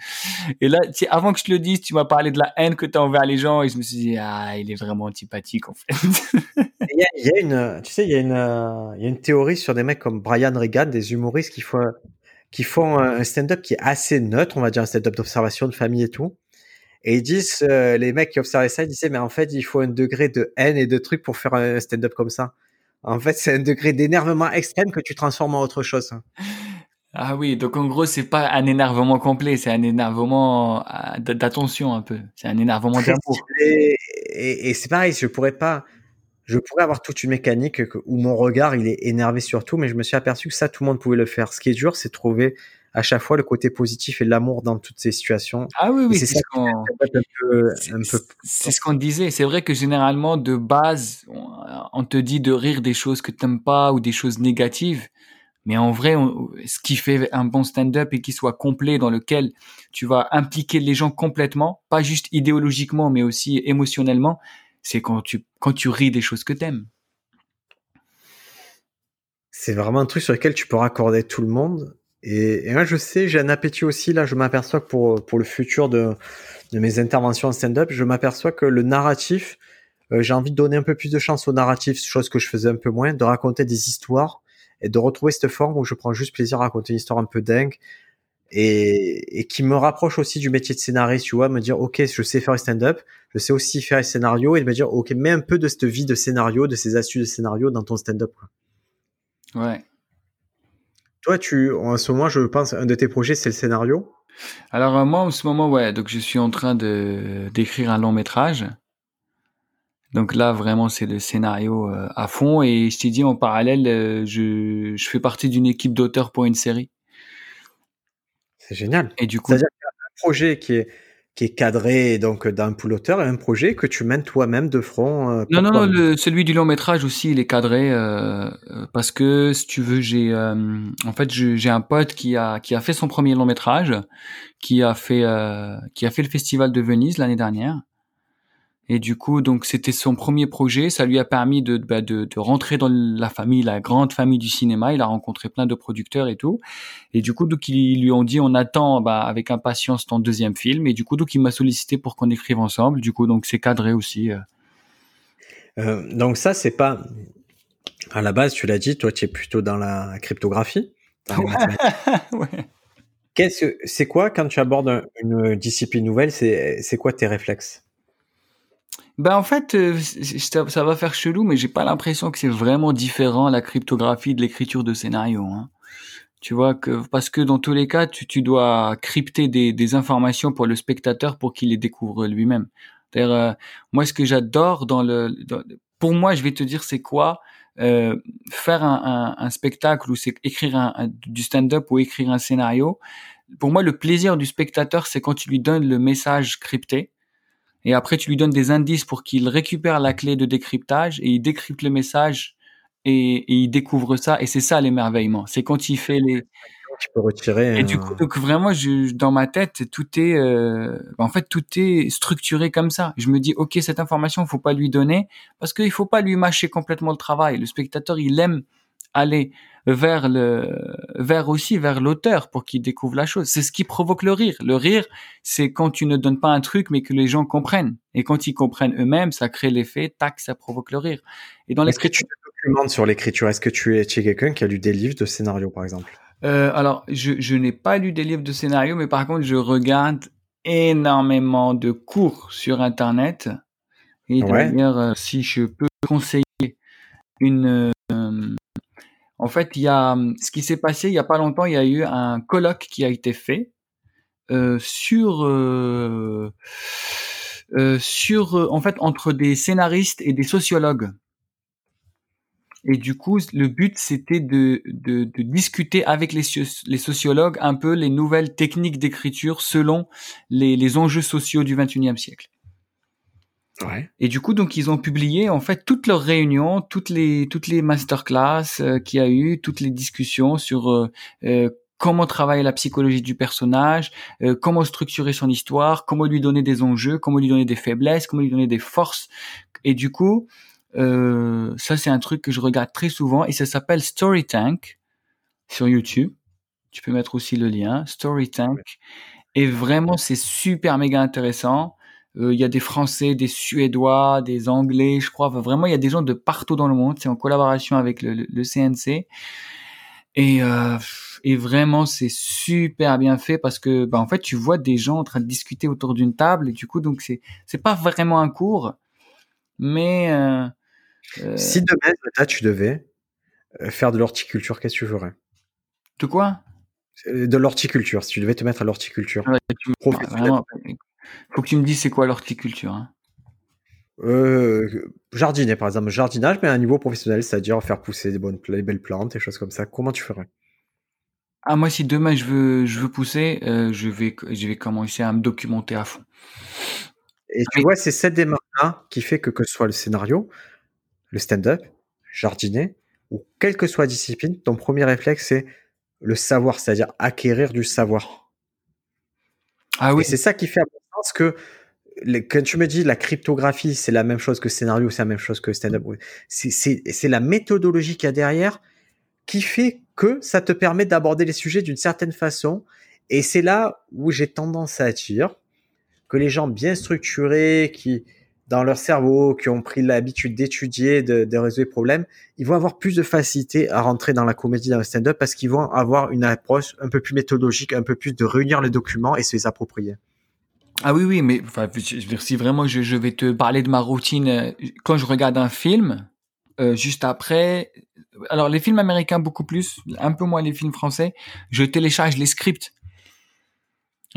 Et là, tu avant que je te le dise, tu m'as parlé de la haine que t'as envers les gens et je me suis dit ah il est vraiment antipathique en fait. Il y, a, une, tu sais, il y y a une théorie sur des mecs comme Brian Regan, des humoristes qui font qui font un stand-up qui est assez neutre, on va dire un stand-up d'observation de famille et tout et ils disent, euh, les mecs qui observaient ça, ils disaient, mais en fait, il faut un degré de haine et de trucs pour faire un stand-up comme ça. En fait, c'est un degré d'énervement extrême que tu transformes en autre chose. Ah oui, donc en gros, c'est pas un énervement complet, c'est un énervement euh, d'attention un peu. C'est un énervement d'amour. Et, et, et c'est pareil, je pourrais pas, je pourrais avoir toute une mécanique où mon regard il est énervé sur tout, mais je me suis aperçu que ça, tout le monde pouvait le faire. Ce qui est dur, c'est trouver à chaque fois le côté positif et l'amour dans toutes ces situations. Ah oui, oui, c'est ce qu'on ce disait. C'est vrai que généralement, de base, on te dit de rire des choses que t'aimes pas ou des choses négatives. Mais en vrai, ce qui fait un bon stand-up et qui soit complet, dans lequel tu vas impliquer les gens complètement, pas juste idéologiquement, mais aussi émotionnellement, c'est quand tu, quand tu ris des choses que t'aimes. C'est vraiment un truc sur lequel tu peux raccorder tout le monde. Et, et, moi, je sais, j'ai un appétit aussi. Là, je m'aperçois que pour, pour le futur de, de mes interventions en stand-up, je m'aperçois que le narratif, euh, j'ai envie de donner un peu plus de chance au narratif, chose que je faisais un peu moins, de raconter des histoires et de retrouver cette forme où je prends juste plaisir à raconter une histoire un peu dingue et, et qui me rapproche aussi du métier de scénariste, tu vois, me dire, OK, je sais faire un stand-up, je sais aussi faire un scénario et de me dire, OK, mets un peu de cette vie de scénario, de ces astuces de scénario dans ton stand-up. Ouais. Toi, tu, en ce moment, je pense, un de tes projets, c'est le scénario. Alors euh, moi, en ce moment, ouais, donc je suis en train de d'écrire un long métrage. Donc là, vraiment, c'est le scénario euh, à fond. Et je t'ai dit, en parallèle, euh, je, je fais partie d'une équipe d'auteurs pour une série. C'est génial. Et du coup, c'est-à-dire qu'il y a un projet qui est qui est cadré donc d'un pool auteur et un projet que tu mènes toi-même de front. Euh, non, non, non, le, celui du long métrage aussi, il est cadré euh, euh parce que si tu veux, j'ai euh, en fait j'ai un pote qui a qui a fait son premier long métrage, qui a fait euh, qui a fait le festival de Venise l'année dernière et du coup, donc c'était son premier projet. Ça lui a permis de, bah, de, de, rentrer dans la famille, la grande famille du cinéma. Il a rencontré plein de producteurs et tout. Et du coup, donc ils lui ont dit, on attend bah, avec impatience ton deuxième film. Et du coup, donc il m'a sollicité pour qu'on écrive ensemble. Du coup, donc c'est cadré aussi. Euh. Euh, donc ça, c'est pas à la base. Tu l'as dit, toi, tu es plutôt dans la cryptographie. ouais. Qu'est-ce que c'est quoi quand tu abordes une discipline nouvelle C'est c'est quoi tes réflexes? Ben en fait, euh, ça va faire chelou, mais j'ai pas l'impression que c'est vraiment différent la cryptographie de l'écriture de scénario. Hein. Tu vois que parce que dans tous les cas, tu, tu dois crypter des, des informations pour le spectateur pour qu'il les découvre lui-même. Euh, moi, ce que j'adore dans le, pour moi, je vais te dire, c'est quoi euh, faire un, un, un, spectacle ou c'est écrire un, du stand-up ou écrire un scénario. Pour moi, le plaisir du spectateur, c'est quand tu lui donnes le message crypté et après tu lui donnes des indices pour qu'il récupère la clé de décryptage et il décrypte le message et, il découvre ça et c'est ça l'émerveillement. C'est quand il fait les tu peux retirer. Et du coup, donc vraiment, je, dans ma tête, tout est, euh, en fait, tout est structuré comme ça. Je me dis, ok, cette information, faut pas lui donner parce qu'il faut pas lui mâcher complètement le travail. Le spectateur, il aime aller vers le vers aussi vers l'auteur pour qu'il découvre la chose. C'est ce qui provoque le rire. Le rire, c'est quand tu ne donnes pas un truc mais que les gens comprennent. Et quand ils comprennent eux-mêmes, ça crée l'effet tac, ça provoque le rire. Et dans que tu te documentes sur l'écriture? Est-ce que tu es, es quelqu'un qui a lu des livres de scénario par exemple? Euh, alors, je, je n'ai pas lu des livres de scénario, mais par contre, je regarde énormément de cours sur Internet. Et Ouais. d'ailleurs, euh, si je peux conseiller une... euh, en fait, il y a ce qui s'est passé il y a pas longtemps. Il y a eu un colloque qui a été fait euh, sur euh, euh, sur en fait entre des scénaristes et des sociologues. Et du coup, le but c'était de, de, discuter avec les, soci- les sociologues un peu les nouvelles techniques d'écriture selon les, les enjeux sociaux du 21e siècle. Ouais. Et du coup, donc ils ont publié en fait toutes leurs réunions, toutes les toutes les masterclass euh, qu'il y a eu, toutes les discussions sur euh, euh, comment travailler la psychologie du personnage, euh, comment structurer son histoire, comment lui donner des enjeux, comment lui donner des faiblesses, comment lui donner des forces. Et du coup, euh, ça c'est un truc que je regarde très souvent et ça s'appelle Story Tank sur YouTube. Tu peux mettre aussi le lien Story Tank. Et vraiment, c'est super méga intéressant. Euh, Il y a des Français, des Suédois, des Anglais, je crois. Enfin, vraiment, il y a des gens de partout dans le monde. C'est en collaboration avec le, le- le CNC. Et, euh, et vraiment, c'est super bien fait parce que, bah, en fait, tu vois des gens en train de discuter autour d'une table et du coup, donc c'est c'est pas vraiment un cours, mais euh, euh, Si demain, tu devais faire de l'horticulture, qu'est-ce que tu ferais? De quoi? De l'horticulture, si tu devais te mettre à l'horticulture. Ouais, tu- vraiment, Faut que tu me dises c'est quoi l'horticulture. Hein? Euh, jardiner, par exemple, jardinage, mais à un niveau professionnel, c'est-à-dire faire pousser des bonnes, des belles plantes, des choses comme ça. Comment tu ferais? Ah moi, si demain je veux je veux pousser, euh, je vais je vais commencer à me documenter à fond. Et tu vois, c'est cette démarche-là qui fait que que ce soit le scénario, le stand-up, jardiner, ou quelle que soit la discipline, ton premier réflexe, c'est le savoir, c'est-à-dire acquérir du savoir. Ah oui. C'est ça qui fait à mon sens que quand tu me dis la cryptographie, c'est la même chose que scénario, c'est la même chose que stand-up. c'est la méthodologie qu'il y a derrière qui fait que ça te permet d'aborder les sujets d'une certaine façon. Et c'est là où j'ai tendance à dire que les gens bien structurés, qui dans leur cerveau, qui ont pris l'habitude d'étudier, de, de résoudre les problèmes, ils vont avoir plus de facilité à rentrer dans la comédie, dans le stand-up, parce qu'ils vont avoir une approche un peu plus méthodologique, un peu plus de réunir les documents et se les approprier. Ah oui, oui, mais enfin, si vraiment je, je vais te parler de ma routine euh, quand je regarde un film, euh, juste après, alors les films américains beaucoup plus, un peu moins les films français, je télécharge les scripts.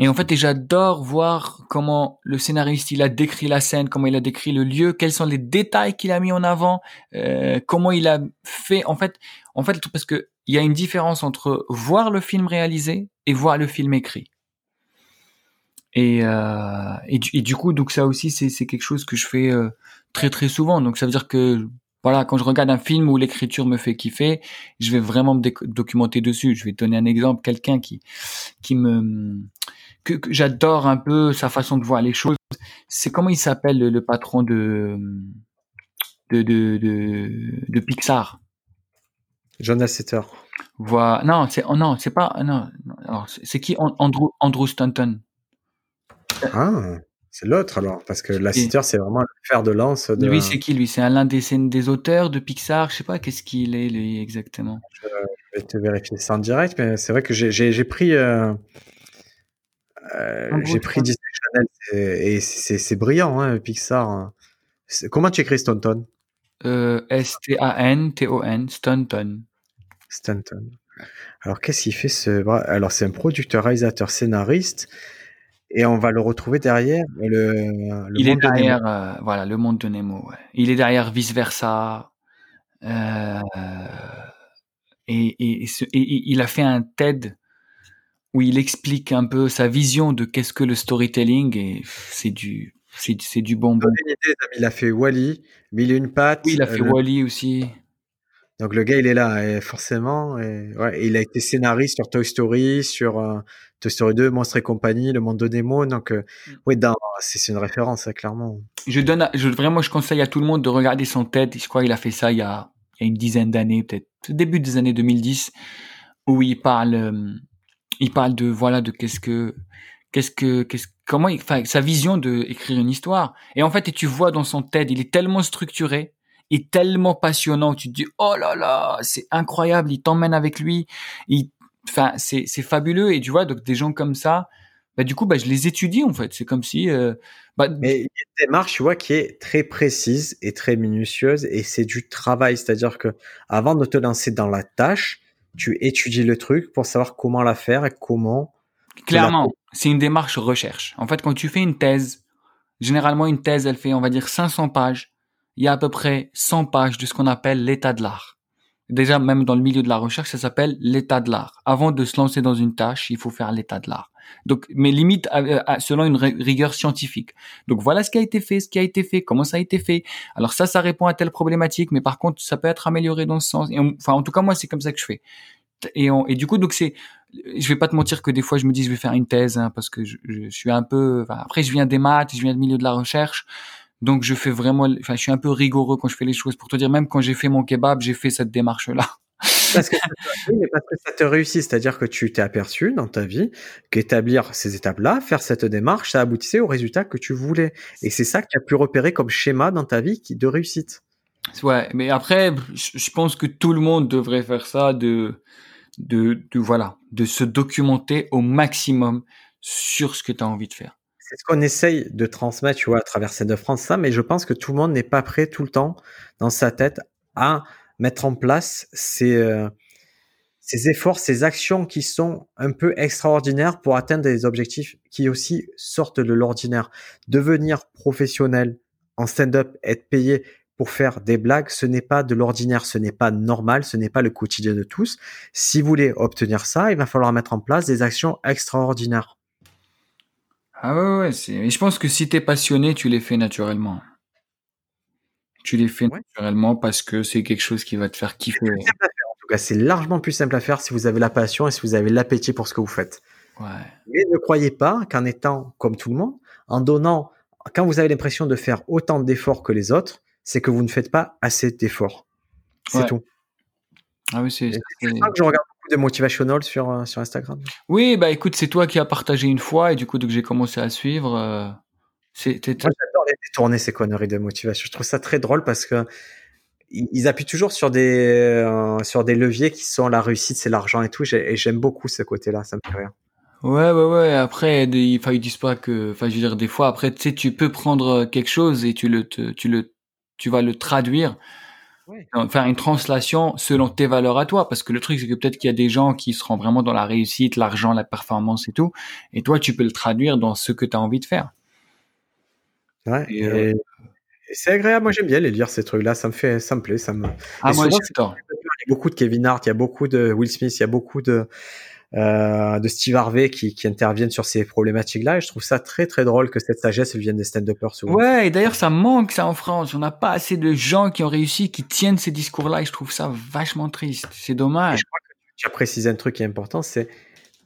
Et en fait, j'adore voir comment le scénariste il a décrit la scène, comment il a décrit le lieu, quels sont les détails qu'il a mis en avant, euh, comment il a fait. En fait, en fait, parce que il y a une différence entre voir le film réalisé et voir le film écrit. Et, euh, et, du, et du coup, donc ça aussi, c'est quelque chose que je fais euh, très très souvent. Donc ça veut dire que voilà, quand je regarde un film où l'écriture me fait kiffer, je vais vraiment me documenter dessus. Je vais te donner un exemple, quelqu'un qui qui me que, que j'adore un peu sa façon de voir les choses. C'est comment il s'appelle le, le patron de de de de, de Pixar? John Lasseter. Voilà. Non, c'est oh non, c'est pas non. Alors c'est qui? An- Andrew Andrew Stanton. Ah, c'est l'autre alors, parce que Lasseter, c'est vraiment le fer de lance de. Lui, c'est qui lui? C'est un l'un des des auteurs de Pixar. Je sais pas qu'est-ce qu'il est lui exactement? Je vais te vérifier ça en direct, mais c'est vrai que j'ai- pris. euh, euh, j'ai pris. Disney Channel et, c'est brillant, hein, Pixar. hein. Comment tu écris Stanton? Euh, S T A N T O N Stanton. Stanton. Alors, qu'est-ce qu'il fait ce. Alors, c'est un producteur, réalisateur, scénariste. Et on va le retrouver derrière le, le il est monde de Nemo. derrière euh, voilà le monde de Nemo. Ouais. Il est derrière vice versa. Euh, et, et, et ce- et- et il a fait un TED où il explique un peu sa vision de qu'est-ce que le storytelling et c'est du c'est c'est du bonbon. Il a fait Wally, Mille et une pattes. Oui, il a euh, fait le- Wally aussi. Donc le gars, il est là, et forcément. Et, ouais, il a été scénariste sur Toy Story, sur euh, Toy Story 2, Monstres et compagnie, Le Monde de Nemo. Donc, euh, Mm. dans- c'est une référence, hein, clairement. Je donne, je, vraiment, je conseille à tout le monde de regarder son TED. Je crois qu'il a fait ça il y a, il y a une dizaine d'années, peut-être début des années 2010, où il parle, euh, il parle de voilà de qu'est-ce que, qu'est-ce que, qu'est-ce, comment, il, enfin, sa vision de écrire une histoire. Et en fait, et tu vois dans son TED, il est tellement structuré et tellement passionnant. Tu te dis oh là là, c'est incroyable. Il t'emmène avec lui. Il, enfin, c'est fabuleux et tu vois donc des gens comme ça, bah du coup bah je les étudie en fait. C'est comme si euh, bah, Mais il y a une démarche, tu vois, qui est très précise et très minutieuse et c'est du travail. C'est-à-dire que avant de te lancer dans la tâche, tu étudies le truc pour savoir comment la faire et comment. clairement, c'est une démarche recherche. En fait, quand tu fais une thèse, généralement une thèse, elle fait on va dire 500 pages. Il y a à peu près 100 pages de ce qu'on appelle l'état de l'art. Déjà, même dans le milieu de la recherche, ça s'appelle l'état de l'art. Avant de se lancer dans une tâche, il faut faire l'état de l'art. Donc, mais limite euh, euh, selon une rigueur scientifique. Donc voilà ce qui a été fait, ce qui a été fait, comment ça a été fait. Alors ça, ça répond à telle problématique, mais par contre, ça peut être amélioré dans ce sens. Enfin, en tout cas, moi, c'est comme ça que je fais. Et, du coup, donc c'est, je vais pas te mentir que des fois, je me dis, je vais faire une thèse hein, parce que je, suis un peu. Après, je viens des maths, je viens du milieu de la recherche. Donc je fais vraiment, enfin je suis un peu rigoureux quand je fais les choses. Pour te dire, même quand j'ai fait mon kebab, j'ai fait cette démarche-là. Parce que, parce que ça te réussit, c'est-à-dire que tu t'es aperçu dans ta vie qu'établir ces étapes-là, faire cette démarche, ça aboutissait au résultat que tu voulais. Et c'est ça que tu as pu repérer comme schéma dans ta vie qui de réussite. Ouais, mais après, je pense que tout le monde devrait faire ça, de, de, de voilà, de se documenter au maximum sur ce que tu as envie de faire c'est ce qu'on essaye de transmettre, tu vois, à travers de France, ça, mais je pense que tout le monde n'est pas prêt tout le temps dans sa tête à mettre en place ces, euh, ces efforts, ces actions qui sont un peu extraordinaires pour atteindre des objectifs qui aussi sortent de l'ordinaire. Devenir professionnel en stand-up, être payé pour faire des blagues, ce n'est pas de l'ordinaire, ce n'est pas normal, ce n'est pas le quotidien de tous. Si vous voulez obtenir ça, il va falloir mettre en place des actions extraordinaires. Ah ouais, ouais, c'est. je pense que si t'es passionné, tu les fais naturellement. Tu les fais naturellement parce que c'est quelque chose qui va te faire kiffer. En tout cas, c'est largement plus simple à faire si vous avez la passion et si vous avez l'appétit pour ce que vous faites. Ouais. Mais ne croyez pas qu'en étant comme tout le monde, en donnant, quand vous avez l'impression de faire autant d'efforts que les autres, c'est que vous ne faites pas assez d'efforts. C'est tout. Ah oui, c'est. Je regarde de motivational sur, euh, sur Instagram Oui, bah écoute, c'est toi qui as partagé une fois et du coup, que j'ai commencé à suivre. Euh, Moi, j'adore les détourner ces conneries de motivation. Je trouve ça très drôle parce que ils appuient toujours sur des, euh, sur des leviers qui sont la réussite, c'est l'argent et tout. Et j'aime beaucoup ce côté-là, ça me fait rire. Ouais, ouais, ouais. Après, il ils disent pas que, enfin, je veux dire, des fois, après, tu sais, tu peux prendre quelque chose et tu le, tu le, tu vas le traduire faire une translation selon tes valeurs à toi. Parce que le truc, c'est que peut-être qu'il y a des gens qui seront vraiment dans la réussite, l'argent, la performance et tout. Et toi, tu peux le traduire dans ce que tu as envie de faire. Ouais. Euh, c'est agréable. Moi, j'aime bien les lire, ces trucs-là. Ça me fait, ça me plaît. Ça me... Ah, moi, Il y a beaucoup de Kevin Hart, il y a beaucoup de Will Smith, il y a beaucoup de, de Steve Harvey qui, qui, interviennent sur ces problématiques-là. Et je trouve ça très très drôle que cette sagesse vienne des stand-uppers souvent. Ouais, et d'ailleurs ça manque ça en France. On n'a pas assez de gens qui ont réussi, qui tiennent ces discours-là. Et je trouve ça vachement triste. C'est dommage. je crois que tu as précisé un truc qui est important, c'est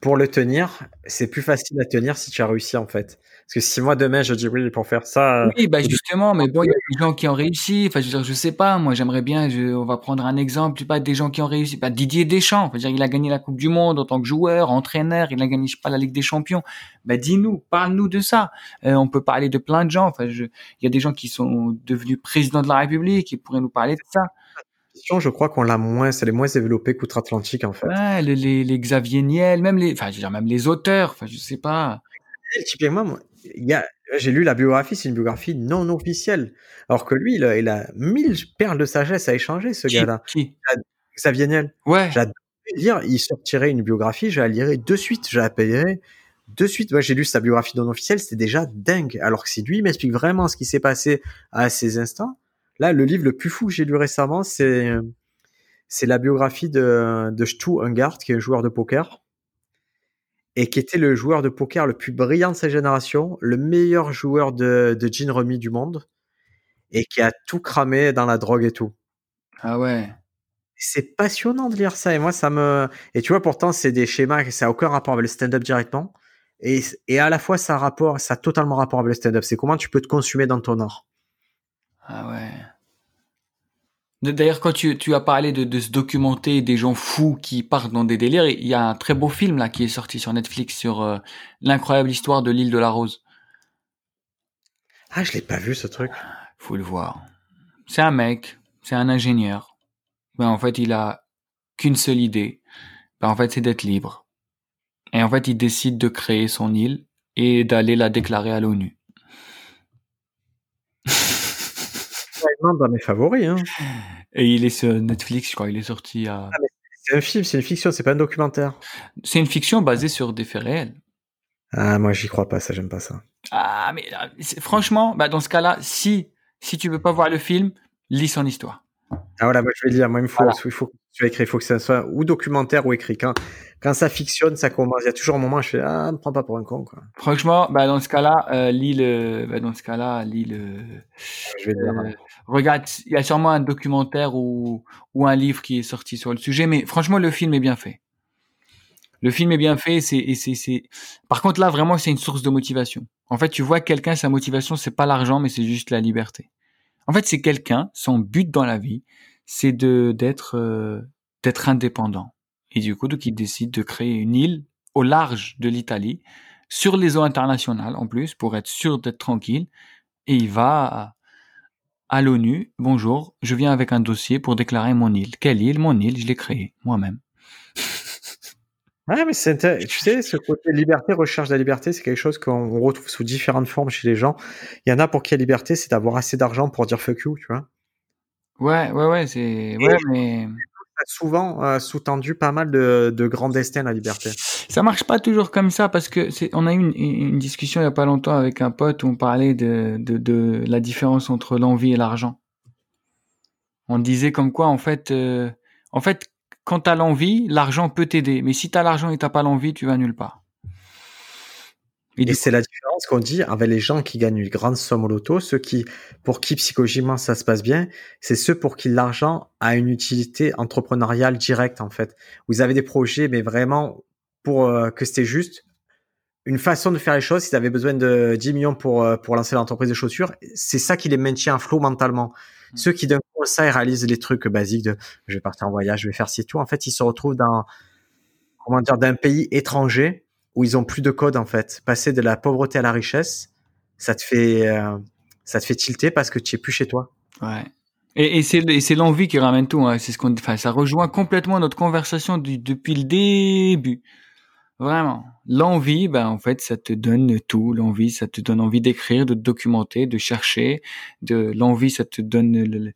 pour le tenir, c'est plus facile à tenir si tu as réussi en fait. Parce que si moi demain je dis oui pour faire ça. Oui, bah justement, mais bon, il y a des gens qui ont réussi. Enfin, je veux dire, je sais pas. Moi, j'aimerais bien. Je, on va prendre un exemple. Tu pas des gens qui ont réussi. Bah, Didier Deschamps. Enfin, dire, il a gagné la Coupe du Monde en tant que joueur, entraîneur. Il a gagné, je sais pas, la Ligue des Champions. Bah, dis-nous, parle-nous de ça. Euh, on peut parler de plein de gens. Enfin, je, il y a des gens qui sont devenus présidents de la République qui pourraient nous parler de ça je crois qu'on l'a moins, c'est les moins développés qu'outre-Atlantique en fait. Ouais, les, les, Xavier Niel, même les, enfin, je veux dire, même les auteurs, enfin, je sais pas. Typiquement, il y a, j'ai lu la biographie, c'est une biographie non officielle. Alors que lui, il a, il a mille perles de sagesse à échanger, ce gars-là. Qui? Xavier Niel. Ouais. J'adore lire, il sortirait une biographie, je la lirai de suite, je la payerai de suite. Ouais, j'ai lu sa biographie non officielle, c'était déjà dingue. Alors que si lui m'explique vraiment ce qui s'est passé à ces instants, là, le livre le plus fou que j'ai lu récemment, c'est, c'est la biographie de, de Stu Ungart, qui est un joueur de poker et qui était le joueur de poker le plus brillant de sa génération, le meilleur joueur de, de gin remis du monde, et qui a tout cramé dans la drogue et tout. Ah ouais. C'est passionnant de lire ça, et moi ça me. Et tu vois, pourtant c'est des schémas, ça n'a aucun rapport avec le stand-up directement, et, et à la fois ça a rapport, ça a totalement rapport avec le stand-up. C'est comment tu peux te consumer dans ton art. Ah ouais. D'ailleurs, quand tu, tu, as parlé de, de, se documenter des gens fous qui partent dans des délires, il y a un très beau film là qui est sorti sur Netflix sur euh, l'incroyable histoire de l'île de la Rose. Ah, je l'ai pas vu ce truc. Faut le voir. C'est un mec, c'est un ingénieur. Ben, en fait, il a qu'une seule idée. Ben, en fait, c'est d'être libre. Et en fait, il décide de créer son île et d'aller la déclarer à l'ONU. Dans mes favoris. Hein. Et il est sur Netflix, je crois. Il est sorti à. Ah, c'est un film, c'est une fiction, c'est pas un documentaire. C'est une fiction basée sur des faits réels. Ah, moi, j'y crois pas, ça, j'aime pas ça. Ah, mais franchement, bah, dans ce cas-là, si, si tu veux pas voir le film, lis son histoire. Ah voilà, moi je vais dire, moi il faut, il faut que tu écris, il faut que ça soit ou documentaire ou écrit. Quand, quand ça fictionne, ça commence. Il y a toujours un moment où je fais ah, ne prends pas pour un con quoi. Franchement, bah dans ce cas-là, euh, lis le, bah, dans ce cas-là, lis le. Je vais dire. Euh, regarde, il y a sûrement un documentaire ou ou un livre qui est sorti sur le sujet, mais franchement le film est bien fait. Le film est bien fait, c'est c'est. Par contre là vraiment c'est une source de motivation. En fait, tu vois quelqu'un sa motivation c'est pas l'argent mais c'est juste la liberté. En fait, c'est quelqu'un, son but dans la vie, c'est de d'être euh, d'être indépendant. Et du coup, donc il décide de créer une île au large de l'Italie, sur les eaux internationales en plus, pour être sûr d'être tranquille. Et il va à, à l'ONU. Bonjour, je viens avec un dossier pour déclarer mon île. Quelle île? Mon île, je l'ai créée moi-même. Ouais, mais c'est tu sais, ce côté liberté, recherche de la liberté, c'est quelque chose qu'on retrouve sous différentes formes chez les gens. Il y en a pour qui la liberté, c'est d'avoir assez d'argent pour dire fuck you, tu vois. Ouais, ouais, ouais, c'est, ouais, mais souvent euh, sous-tendu pas mal de, de grands destins la liberté. Ça marche pas toujours comme ça parce que c'est, on a eu une, une, discussion il y a pas longtemps avec un pote où on parlait de, de, de la différence entre l'envie et l'argent. On disait comme quoi en fait, euh, en fait quand tu as l'envie, l'argent peut t'aider. Mais si tu as l'argent et tu pas l'envie, tu vas nulle part. Et, c'est la différence qu'on dit avec les gens qui gagnent une grande somme au loto, ceux qui, pour qui psychologiquement ça se passe bien, c'est ceux pour qui l'argent a une utilité entrepreneuriale directe en fait. Vous avez des projets, mais vraiment pour euh, que c'était juste une façon de faire les choses. Si tu avais besoin de 10 millions pour euh, pour lancer l'entreprise de chaussures, c'est ça qui les maintient à flot mentalement. Mmh. Ceux qui d'un ça ils réalisent les trucs basiques de je vais partir en voyage, je vais faire ci tout. En fait, ils se retrouvent dans comment dire d'un pays étranger où ils ont plus de code en fait. Passer de la pauvreté à la richesse, ça te fait euh, ça te fait tilter parce que tu es plus chez toi. Ouais. Et, et c'est l'envie qui ramène tout. Hein. C'est ce qu'on, enfin, ça rejoint complètement notre conversation depuis le début. Vraiment. L'envie, ben, en fait, ça te donne tout. L'envie, ça te donne envie d'écrire, de documenter, de chercher. De, l'envie, ça te donne,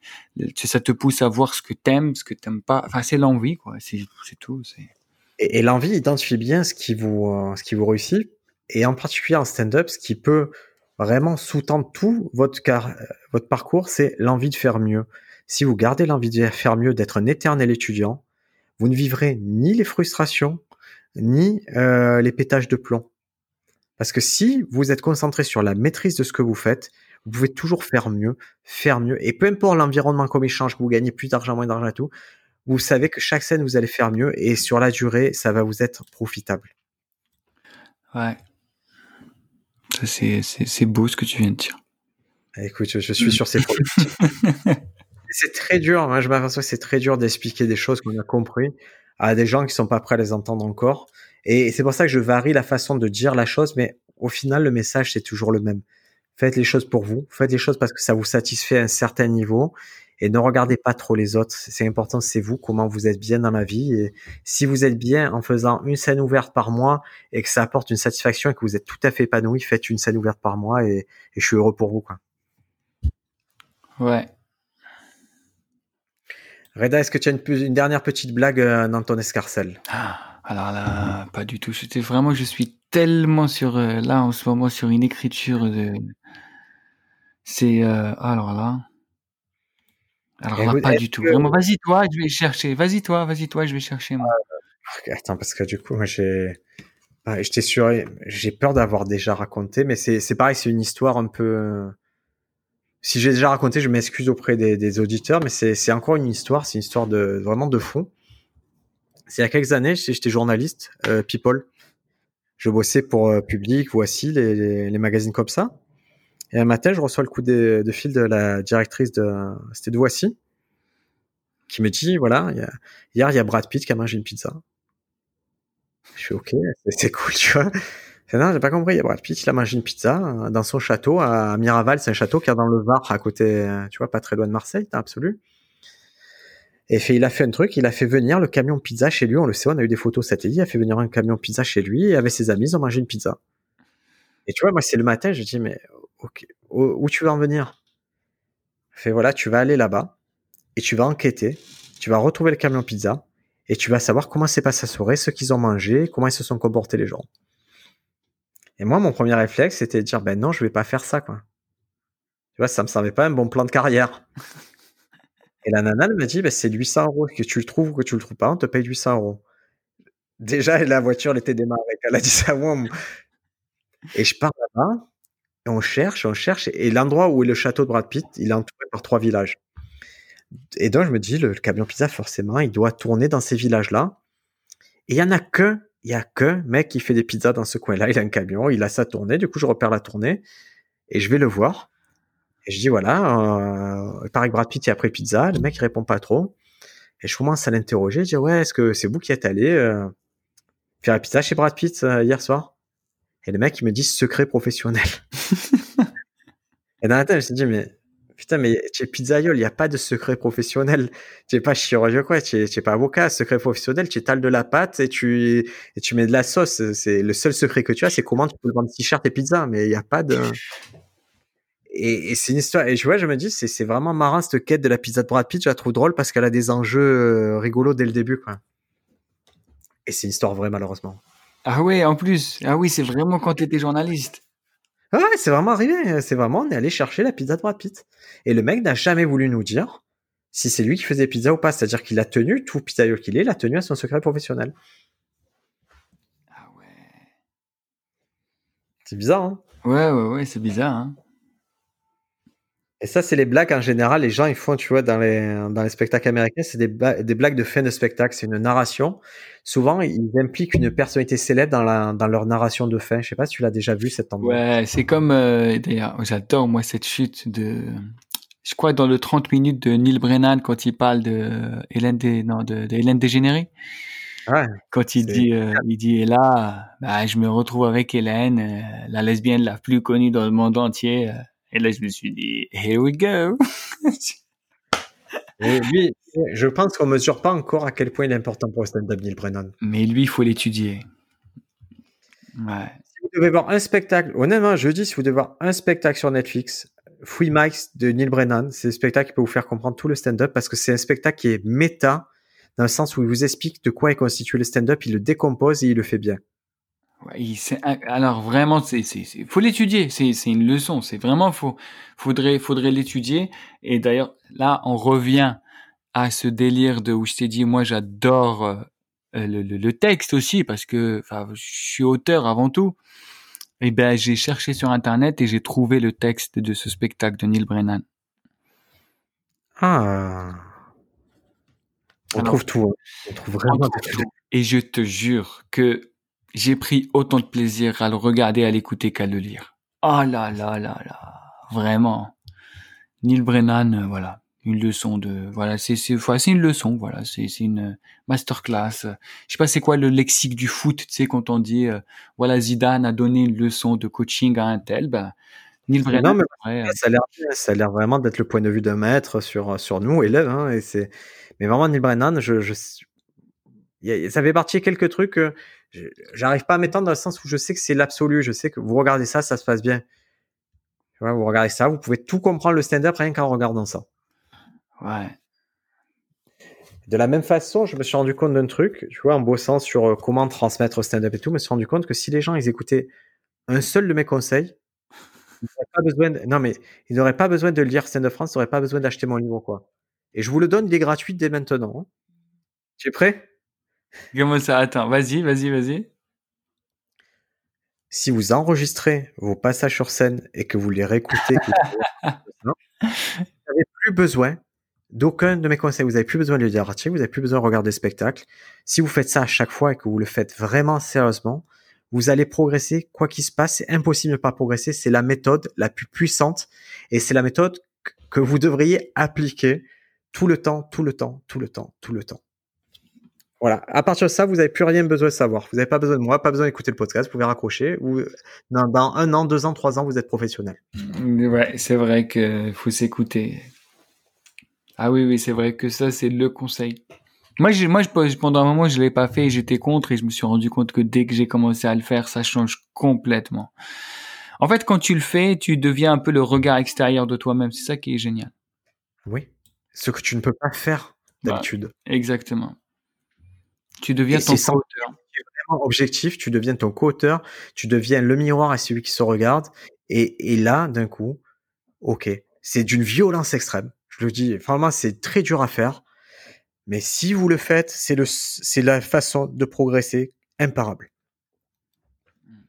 ça te pousse à voir ce que t'aimes, ce que t'aimes pas. Enfin, c'est l'envie, quoi. C'est, tout. C'est. Et, l'envie identifie bien ce qui vous, euh, ce qui vous réussit. Et en particulier en stand-up, ce qui peut vraiment sous-tendre tout votre, car, euh, votre parcours, c'est l'envie de faire mieux. Si vous gardez l'envie de faire mieux, d'être un éternel étudiant, vous ne vivrez ni les frustrations, ni euh, les pétages de plomb. Parce que si vous êtes concentré sur la maîtrise de ce que vous faites, vous pouvez toujours faire mieux, faire mieux. Et peu importe l'environnement comme il change, que vous gagnez plus d'argent, moins d'argent et tout, vous savez que chaque scène, vous allez faire mieux. Et sur la durée, ça va vous être profitable. Ouais. C'est beau ce que tu viens de dire. Écoute, je, suis sur ces C'est très dur. Moi, je m'aperçois que c'est très dur d'expliquer des choses qu'on a compris à des gens qui sont pas prêts à les entendre encore. Et c'est pour ça que je varie la façon de dire la chose, mais au final, le message, c'est toujours le même. Faites les choses pour vous, faites les choses parce que ça vous satisfait à un certain niveau et ne regardez pas trop les autres. C'est important, c'est vous, comment vous êtes bien dans la vie. Et si vous êtes bien en faisant une scène ouverte par mois et que ça apporte une satisfaction et que vous êtes tout à fait épanoui, faites une scène ouverte par mois et, je suis heureux pour vous. Quoi. Ouais, Reda, est-ce que tu as une, dernière petite blague euh, dans ton escarcelle? Ah, Alors là, pas du tout. C'était vraiment, je suis tellement sur euh, là en ce moment sur une écriture de. C'est euh, alors là. Alors là, pas du tout. Vraiment, vas-y toi, je vais chercher. Vas-y toi, vas-y toi, je vais chercher moi. Ah, attends, parce que du coup, moi j'ai. Ah, j'étais sûr, j'ai peur d'avoir déjà raconté, mais c'est pareil, c'est une histoire un peu si j'ai déjà raconté, je m'excuse auprès des, auditeurs, mais c'est encore une histoire, c'est une histoire de vraiment de fond. C'est il y a quelques années, j'étais journaliste, euh, People. Je bossais pour euh, Public, Voici, les, magazines comme ça. Et un matin, je reçois le coup de, fil de la directrice de, c'était de Voici, qui me dit, voilà, hier, il y a Brad Pitt qui a mangé une pizza. Je suis ok, c'est cool, tu vois. Non, j'ai pas compris. Il a mangé une pizza euh, dans son château à Miraval. C'est un château qui est dans le Var, à côté, euh, tu vois, pas très loin de Marseille, t'as absolu. Et il a fait un truc, il a fait venir le camion pizza chez lui. On le sait, on a eu des photos satellite. Il a fait venir un camion pizza chez lui et avec ses amis, ils ont mangé une pizza. Et tu vois, moi, c'est le matin, je dis, mais ok, où, tu vas en venir? Fait, voilà, tu vas aller là-bas et tu vas enquêter. Tu vas retrouver le camion pizza et tu vas savoir comment s'est passé sa soirée, ce qu'ils ont mangé, comment ils se sont comportés les gens. Et moi, mon premier réflexe, c'était de dire, ben non, je vais pas faire ça, quoi. Tu vois, ça me semblait pas un bon plan de carrière. Et la nana, elle m'a dit, ben, c'est 800 euros. Que tu le trouves ou que tu le trouves pas, on te paye 800 euros. Déjà, la voiture, elle était démarrée. Elle a dit ça moi. Et je pars là-bas, et on cherche, on cherche. Et l'endroit où est le château de Brad Pitt, il est entouré par trois villages. Et donc, je me dis, le, camion pizza, forcément, il doit tourner dans ces villages-là. Et il y en a que, il y a que mec qui fait des pizzas dans ce coin-là. Il a un camion, il a sa tournée. Du coup, je repère la tournée et je vais le voir. Et je dis, voilà, euh, il paraît que Brad Pitt est après pizza. Le mec, il répond pas trop. Et je commence à l'interroger. Je dis, ouais, est-ce que c'est vous qui êtes allé euh, faire la pizza chez Brad Pitt euh, hier soir? Et le mec, il me dit secret professionnel. et dans la tête, je me dis, mais putain, mais tu es pizzaïole, il n'y a pas de secret professionnel. Tu n'es pas chirurgien, quoi. Tu n'es pas avocat. Secret professionnel, tu étales de la pâte et tu, et tu mets de la sauce. C'est le seul secret que tu as, c'est comment tu peux vendre t-shirt et pizza. Mais il n'y a pas de. Et, c'est une histoire. Et je vois, je me dis, c'est vraiment marrant cette quête de la pizza de Brad Pitt. Je la trouve drôle parce qu'elle a des enjeux euh, rigolos dès le début, quoi. Et c'est une histoire vraie, malheureusement. Ah ouais, en plus. Ah oui, c'est vraiment quand tu étais journaliste. Ouais, c'est vraiment arrivé. C'est vraiment, on est allé chercher la pizza de Brad Pitt. Et le mec n'a jamais voulu nous dire si c'est lui qui faisait pizza ou pas. C'est-à-dire qu'il a tenu, tout pizzaïol qu'il est, il a tenu à son secret professionnel. Ah ouais. C'est bizarre, hein Ouais, ouais, ouais, c'est bizarre, hein et ça, c'est les blagues en général, les gens ils font, tu vois, dans les, dans les spectacles américains, c'est des, des blagues de fin de spectacle, c'est une narration. Souvent, ils impliquent une personnalité célèbre dans, la, dans leur narration de fin. Je sais pas si tu l'as déjà vu cette tendance. Ouais, c'est comme, euh, d'ailleurs, j'adore moi cette chute de, je crois dans le 30 minutes de Neil Brennan quand il parle de Hélène, des, non, de, de Hélène Dégénéré. Ouais, quand il dit, euh, il dit, et là, bah, je me retrouve avec Hélène, euh, la lesbienne la plus connue dans le monde entier. Et là, je me suis dit, here we go. Et lui, je pense qu'on mesure pas encore à quel point il est important pour le stand-up Neil Brennan. Mais lui, il faut l'étudier. Ouais. Si vous devez voir un spectacle, honnêtement, je dis, si vous devez voir un spectacle sur Netflix, Free Mics de Neil Brennan, c'est un spectacle qui peut vous faire comprendre tout le stand-up parce que c'est un spectacle qui est méta, dans le sens où il vous explique de quoi est constitué le stand-up, il le décompose et il le fait bien. Ouais, alors vraiment, c'est, faut l'étudier. C'est, une leçon. C'est vraiment faut, faudrait, faudrait l'étudier. Et d'ailleurs, là, on revient à ce délire de où je t'ai dit, moi, j'adore euh, le, le, texte aussi parce que, je suis auteur avant tout. Et eh ben, j'ai cherché sur internet et j'ai trouvé le texte de ce spectacle de Neil Brennan. Ah. On trouve tout. Hein. On trouve vraiment tout. Et je te jure que j'ai pris autant de plaisir à le regarder, à l'écouter qu'à le lire. Oh là là là là, vraiment. Neil Brennan, euh, voilà, une leçon de, voilà, c'est c'est une leçon, voilà, c'est c'est une masterclass. Je sais pas c'est quoi le lexique du foot, tu sais quand on dit, euh, voilà, Zidane a donné une leçon de coaching à un tel, ben Neil Brennan. Non, mais euh, ça a l'air ça a l'air vraiment d'être le point de vue d'un maître sur sur nous élèves, hein, et c'est, mais vraiment Neil Brennan, je, je ça fait partie de quelques trucs j'arrive pas à m'étendre dans le sens où je sais que c'est l'absolu. Je sais que vous regardez ça, ça se passe bien. vous regardez ça, vous pouvez tout comprendre le stand-up rien qu'en regardant ça. Ouais. De la même façon, je me suis rendu compte d'un truc, tu vois, en bossant sur euh, comment transmettre le stand-up et tout, je me suis rendu compte que si les gens ils écoutaient un seul de mes conseils, ils n'auraient pas besoin de, non mais ils n'auraient pas besoin de lire Stand-up France, ils n'auraient pas besoin d'acheter mon livre quoi. Et je vous le donne, il est gratuit dès maintenant. Tu es prêt? Comment ça Attends, vas-y, vas-y, vas-y. Si vous enregistrez vos passages sur scène et que vous les réécoutez, vous n'avez plus besoin d'aucun de mes conseils. Vous n'avez plus besoin de lire article, vous n'avez plus besoin de regarder le spectacle. Si vous faites ça à chaque fois et que vous le faites vraiment sérieusement, vous allez progresser quoi qu'il se passe. C'est impossible de ne pas progresser. C'est la méthode la plus puissante et c'est la méthode que vous devriez appliquer tout le temps, tout le temps, tout le temps, tout le temps. Voilà. À partir de ça, vous n'avez plus rien besoin de savoir. Vous n'avez pas besoin de moi, pas besoin d'écouter le podcast. Vous pouvez raccrocher. Ou dans, un an, deux ans, trois ans, vous êtes professionnel. Ouais, c'est vrai qu'il faut s'écouter. Ah oui, oui, c'est vrai que ça, c'est le conseil. Moi, moi, je, pendant un moment, je l'ai pas fait et j'étais contre et je me suis rendu compte que dès que j'ai commencé à le faire, ça change complètement. En fait, quand tu le fais, tu deviens un peu le regard extérieur de toi-même. C'est ça qui est génial. Oui. Ce que tu ne peux pas faire bah, d'habitude. exactement. Tu deviens ton co-auteur. objectif, tu deviens ton co-auteur, tu deviens le miroir à celui qui se regarde. Et, et là, d'un coup, ok, c'est d'une violence extrême. Je le dis, vraiment, c'est très dur à faire. Mais si vous le faites, c'est le, c'est la façon de progresser imparable. Hmm.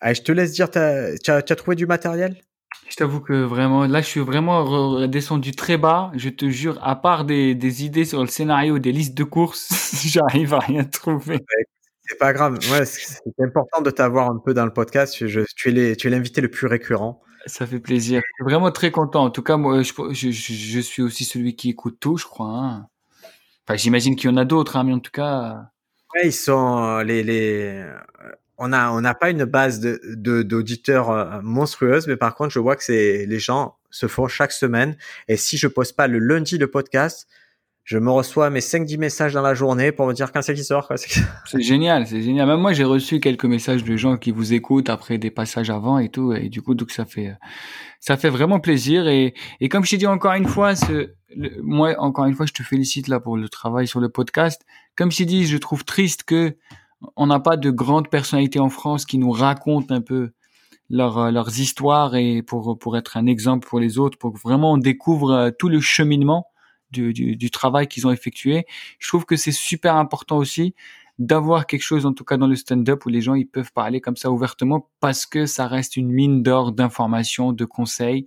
Allez, je te laisse dire, tu as, trouvé du matériel? Je t'avoue que vraiment, là, je suis vraiment descendu très bas. Je te jure, à part des, des idées sur le scénario, des listes de courses, j'arrive à rien trouver. C'est pas grave. Ouais, c'est important de t'avoir un peu dans le podcast. Je, tu es l'invité le plus récurrent. Ça fait plaisir. Je suis vraiment très content. En tout cas, moi, je, je, je suis aussi celui qui écoute tout, je crois. Hein. Enfin, j'imagine qu'il y en a d'autres, hein, mais en tout cas. Ouais, ils sont euh, les les. On a on n'a pas une base de d'auditeurs euh, monstrueuse, mais par contre, je vois que c'est les gens se font chaque semaine. Et si je poste pas le lundi le podcast, je me reçois mes 5-10 messages dans la journée pour me dire quand c'est qui sort. C'est génial, c'est génial. Même moi, j'ai reçu quelques messages de gens qui vous écoutent après des passages avant et tout. Et du coup, donc ça fait, ça fait vraiment plaisir. Et, et comme je t'ai dit encore une fois, ce, moi, encore une fois, je te félicite là pour le travail sur le podcast. Comme je t'ai dit, je trouve triste que on n'a pas de grandes personnalités en France qui nous racontent un peu leur, leurs histoires et pour, pour être un exemple pour les autres, pour que vraiment on découvre euh, tout le cheminement du travail qu'ils ont effectué. Je trouve que c'est super important aussi d'avoir quelque chose, en tout cas dans le stand-up, où les gens ils peuvent parler comme ça ouvertement parce que ça reste une mine d'or d'informations, de conseils,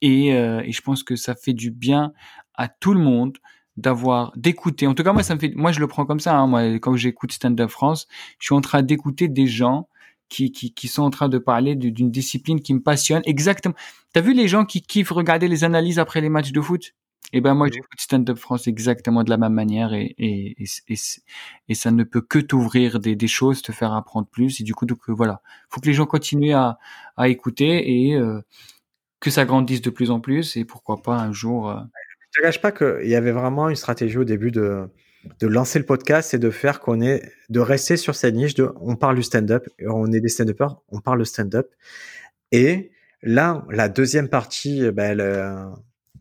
et, euh, et, je pense que ça fait du bien à tout le monde d'avoir d'écouter. En tout cas, moi ça me fait, moi je le prends comme ça. Hein, moi, quand j'écoute Stand-up France, je suis en train d'écouter des gens qui, qui, qui sont en train de parler d'une discipline qui me passionne. Exactement. T'as vu les gens qui kiffent regarder les analyses après les matchs de foot? Eh ben moi j'écoute Stand Up France exactement de la même manière et et, et, et, ça ne peut que t'ouvrir des, des choses, te faire apprendre plus et du coup donc euh, voilà, faut que les gens continuent à, à écouter et euh, que ça grandisse de plus en plus et pourquoi pas un jour. Euh... Te cache pas qu'il y avait vraiment une stratégie au début de de lancer le podcast et de faire qu'on est de rester sur cette niche de on parle du stand-up, on est des stand-uppers, on parle de stand-up et là la deuxième partie ben,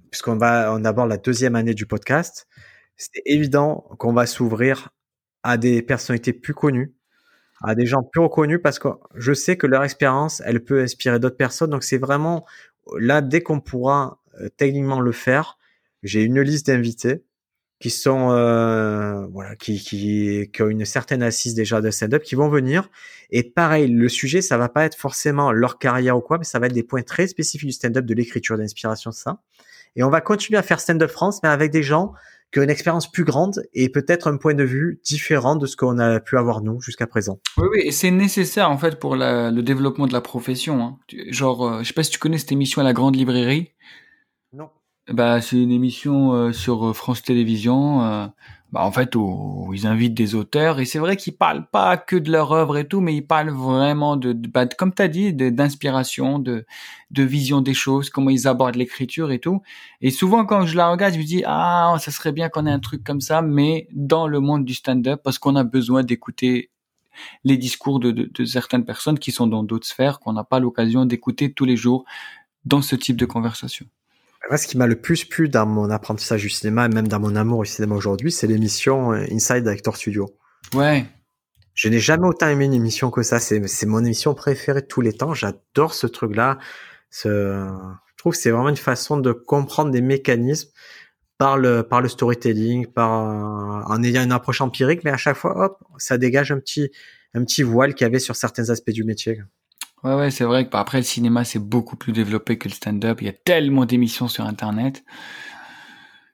puisqu'on va on aborde la deuxième année du podcast, c'est évident qu'on va s'ouvrir à des personnalités plus connues, à des gens plus reconnus, parce que je sais que leur expérience, elle peut inspirer d'autres personnes. Donc c'est vraiment là, dès qu'on pourra euh, techniquement le faire, j'ai une liste d'invités qui sont euh, voilà qui, qui, qui ont une certaine assise déjà de stand-up qui vont venir et pareil le sujet ça va pas être forcément leur carrière ou quoi mais ça va être des points très spécifiques du stand-up de l'écriture d'inspiration ça et on va continuer à faire Stand-Up France, mais avec des gens qui ont une expérience plus grande et peut-être un point de vue différent de ce qu'on a pu avoir nous jusqu'à présent. Oui, oui, et c'est nécessaire en fait pour le développement de la profession. Hein. Genre, euh, je sais pas si tu connais cette émission à la Grande Librairie. Bah, c'est une émission euh, sur euh, France Télévisions bah, en fait, où, ils invitent des auteurs et c'est vrai qu'ils parlent pas que de leur œuvre et tout, mais ils parlent vraiment de, de bah, comme t'as dit, d'inspiration, de, de vision des choses, comment ils abordent l'écriture et tout. Et souvent, quand je la regarde, je me dis ah, ça serait bien qu'on ait un truc comme ça, mais dans le monde du stand-up, parce qu'on a besoin d'écouter les discours de, de, de certaines personnes qui sont dans d'autres sphères qu'on n'a pas l'occasion d'écouter tous les jours dans ce type de conversation. Moi, ce qui m'a le plus plu dans mon apprentissage du cinéma et même dans mon amour au cinéma aujourd'hui, c'est l'émission euh, Inside Actor Studio. Ouais. Je n'ai jamais autant aimé une émission que ça. C'est, c'est mon émission préférée de tous les temps. J'adore ce truc-là. Ce... Je trouve que c'est vraiment une façon de comprendre des mécanismes par le, par le storytelling, par, en ayant une approche empirique, mais à chaque fois, hop, ça dégage un petit, un petit voile qu'il y avait sur certains aspects du métier. Ouais, ouais, c'est vrai que bah, après le cinéma c'est beaucoup plus développé que le stand-up. Il y a tellement d'émissions sur Internet.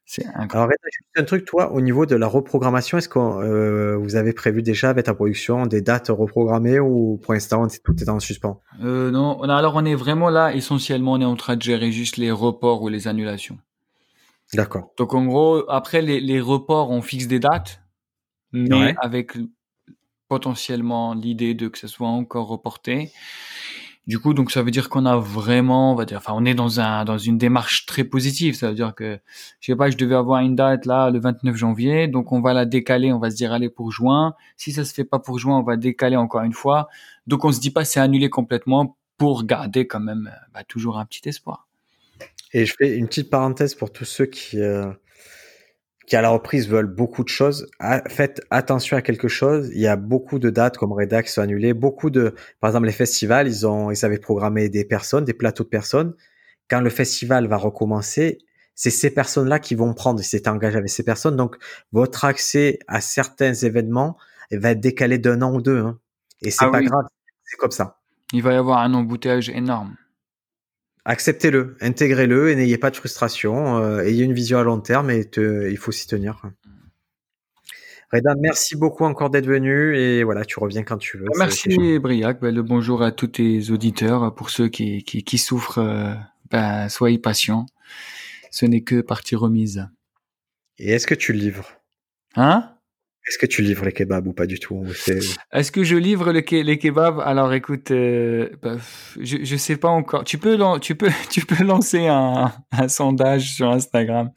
C'est incroyable. Alors, juste un truc, toi, au niveau de la reprogrammation, est-ce que euh, vous avez prévu déjà avec ta production des dates reprogrammées ou pour l'instant tout est en suspens? Euh, Non, alors on est vraiment là, essentiellement, on est en train de gérer juste les reports ou les annulations. D'accord. Donc en gros, après les, les reports, on fixe des dates, mais avec potentiellement l'idée de que ce soit encore reporté. Du coup, donc ça veut dire qu'on a vraiment, on va dire, enfin, on est dans un dans une démarche très positive. Ça veut dire que, je sais pas, je devais avoir une date là le 29 janvier, donc on va la décaler. On va se dire allez pour juin. Si ça se fait pas pour juin, on va décaler encore une fois. Donc on se dit pas c'est annulé complètement pour garder quand même bah, toujours un petit espoir. Et je fais une petite parenthèse pour tous ceux qui euh, qui à la reprise veulent beaucoup de choses, faites attention à quelque chose. Il y a beaucoup de dates comme Reda qui sont annulées. Beaucoup de, par exemple, les festivals, ils ont, ils avaient programmé des personnes, des plateaux de personnes. Quand le festival va recommencer, c'est ces personnes-là qui vont prendre, ils s'étaient engagés avec ces personnes. Donc, votre accès à certains événements va être décalé d'un an ou deux. Hein. Et c'est ah pas grave, c'est comme ça. Il va y avoir un embouteillage énorme acceptez-le, intégrez-le et n'ayez pas de frustration. Euh, ayez une vision à long terme et il faut s'y tenir. Reda, merci beaucoup encore d'être venu et voilà, tu reviens quand tu veux. Merci Briac. Ben, le bonjour à tous tes auditeurs. Pour ceux qui, qui, souffrent, euh, ben, soyez patients. Ce n'est que partie remise. Et est-ce que tu livres? Hein? Est-ce que tu livres les kebabs ou pas du tout Est-ce que je livre les kebabs? Alors écoute, euh, bah, je je sais pas encore. Tu peux tu peux tu peux lancer un, un sondage sur Instagram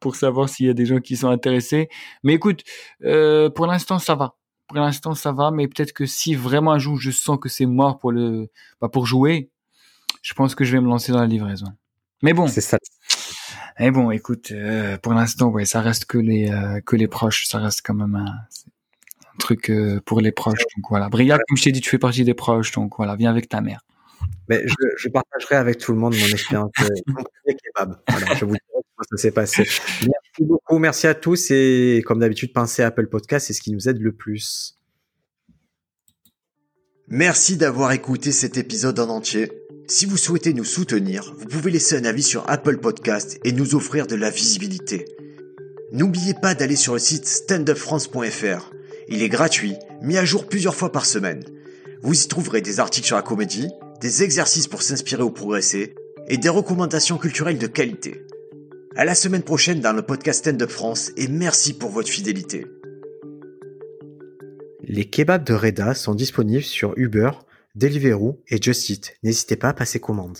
pour savoir s'il y a des gens qui sont intéressés. Mais écoute, euh, pour l'instant ça va. Pour l'instant ça va, mais peut-être que si vraiment un jour je sens que c'est mort pour le bah, pour jouer, je pense que je vais me lancer dans la livraison. Mais bon. C'est ça. Mais bon, écoute, euh, pour l'instant, ouais, ça reste que les euh, que les proches, ça reste quand même un, un truc euh, pour les proches. Donc voilà, Briac, comme je t'ai dit, tu fais partie des proches, donc voilà, viens avec ta mère. Mais je, je partagerai avec tout le monde mon expérience kebab. Voilà, je vous dirai comment ça s'est passé. Merci beaucoup, merci à tous et comme d'habitude, pensez à Apple Podcast, c'est ce qui nous aide le plus. Merci d'avoir écouté cet épisode en entier. Si vous souhaitez nous soutenir, vous pouvez laisser un avis sur Apple Podcast et nous offrir de la visibilité. N'oubliez pas d'aller sur le site standupfrance.fr. Il est gratuit, mis à jour plusieurs fois par semaine. Vous y trouverez des articles sur la comédie, des exercices pour s'inspirer ou progresser, et des recommandations culturelles de qualité. À la semaine prochaine dans le podcast Stand Up France et merci pour votre fidélité. Les kebabs de Reda sont disponibles sur Uber, Deliveroo et Just Eat. N'hésitez pas à passer commande.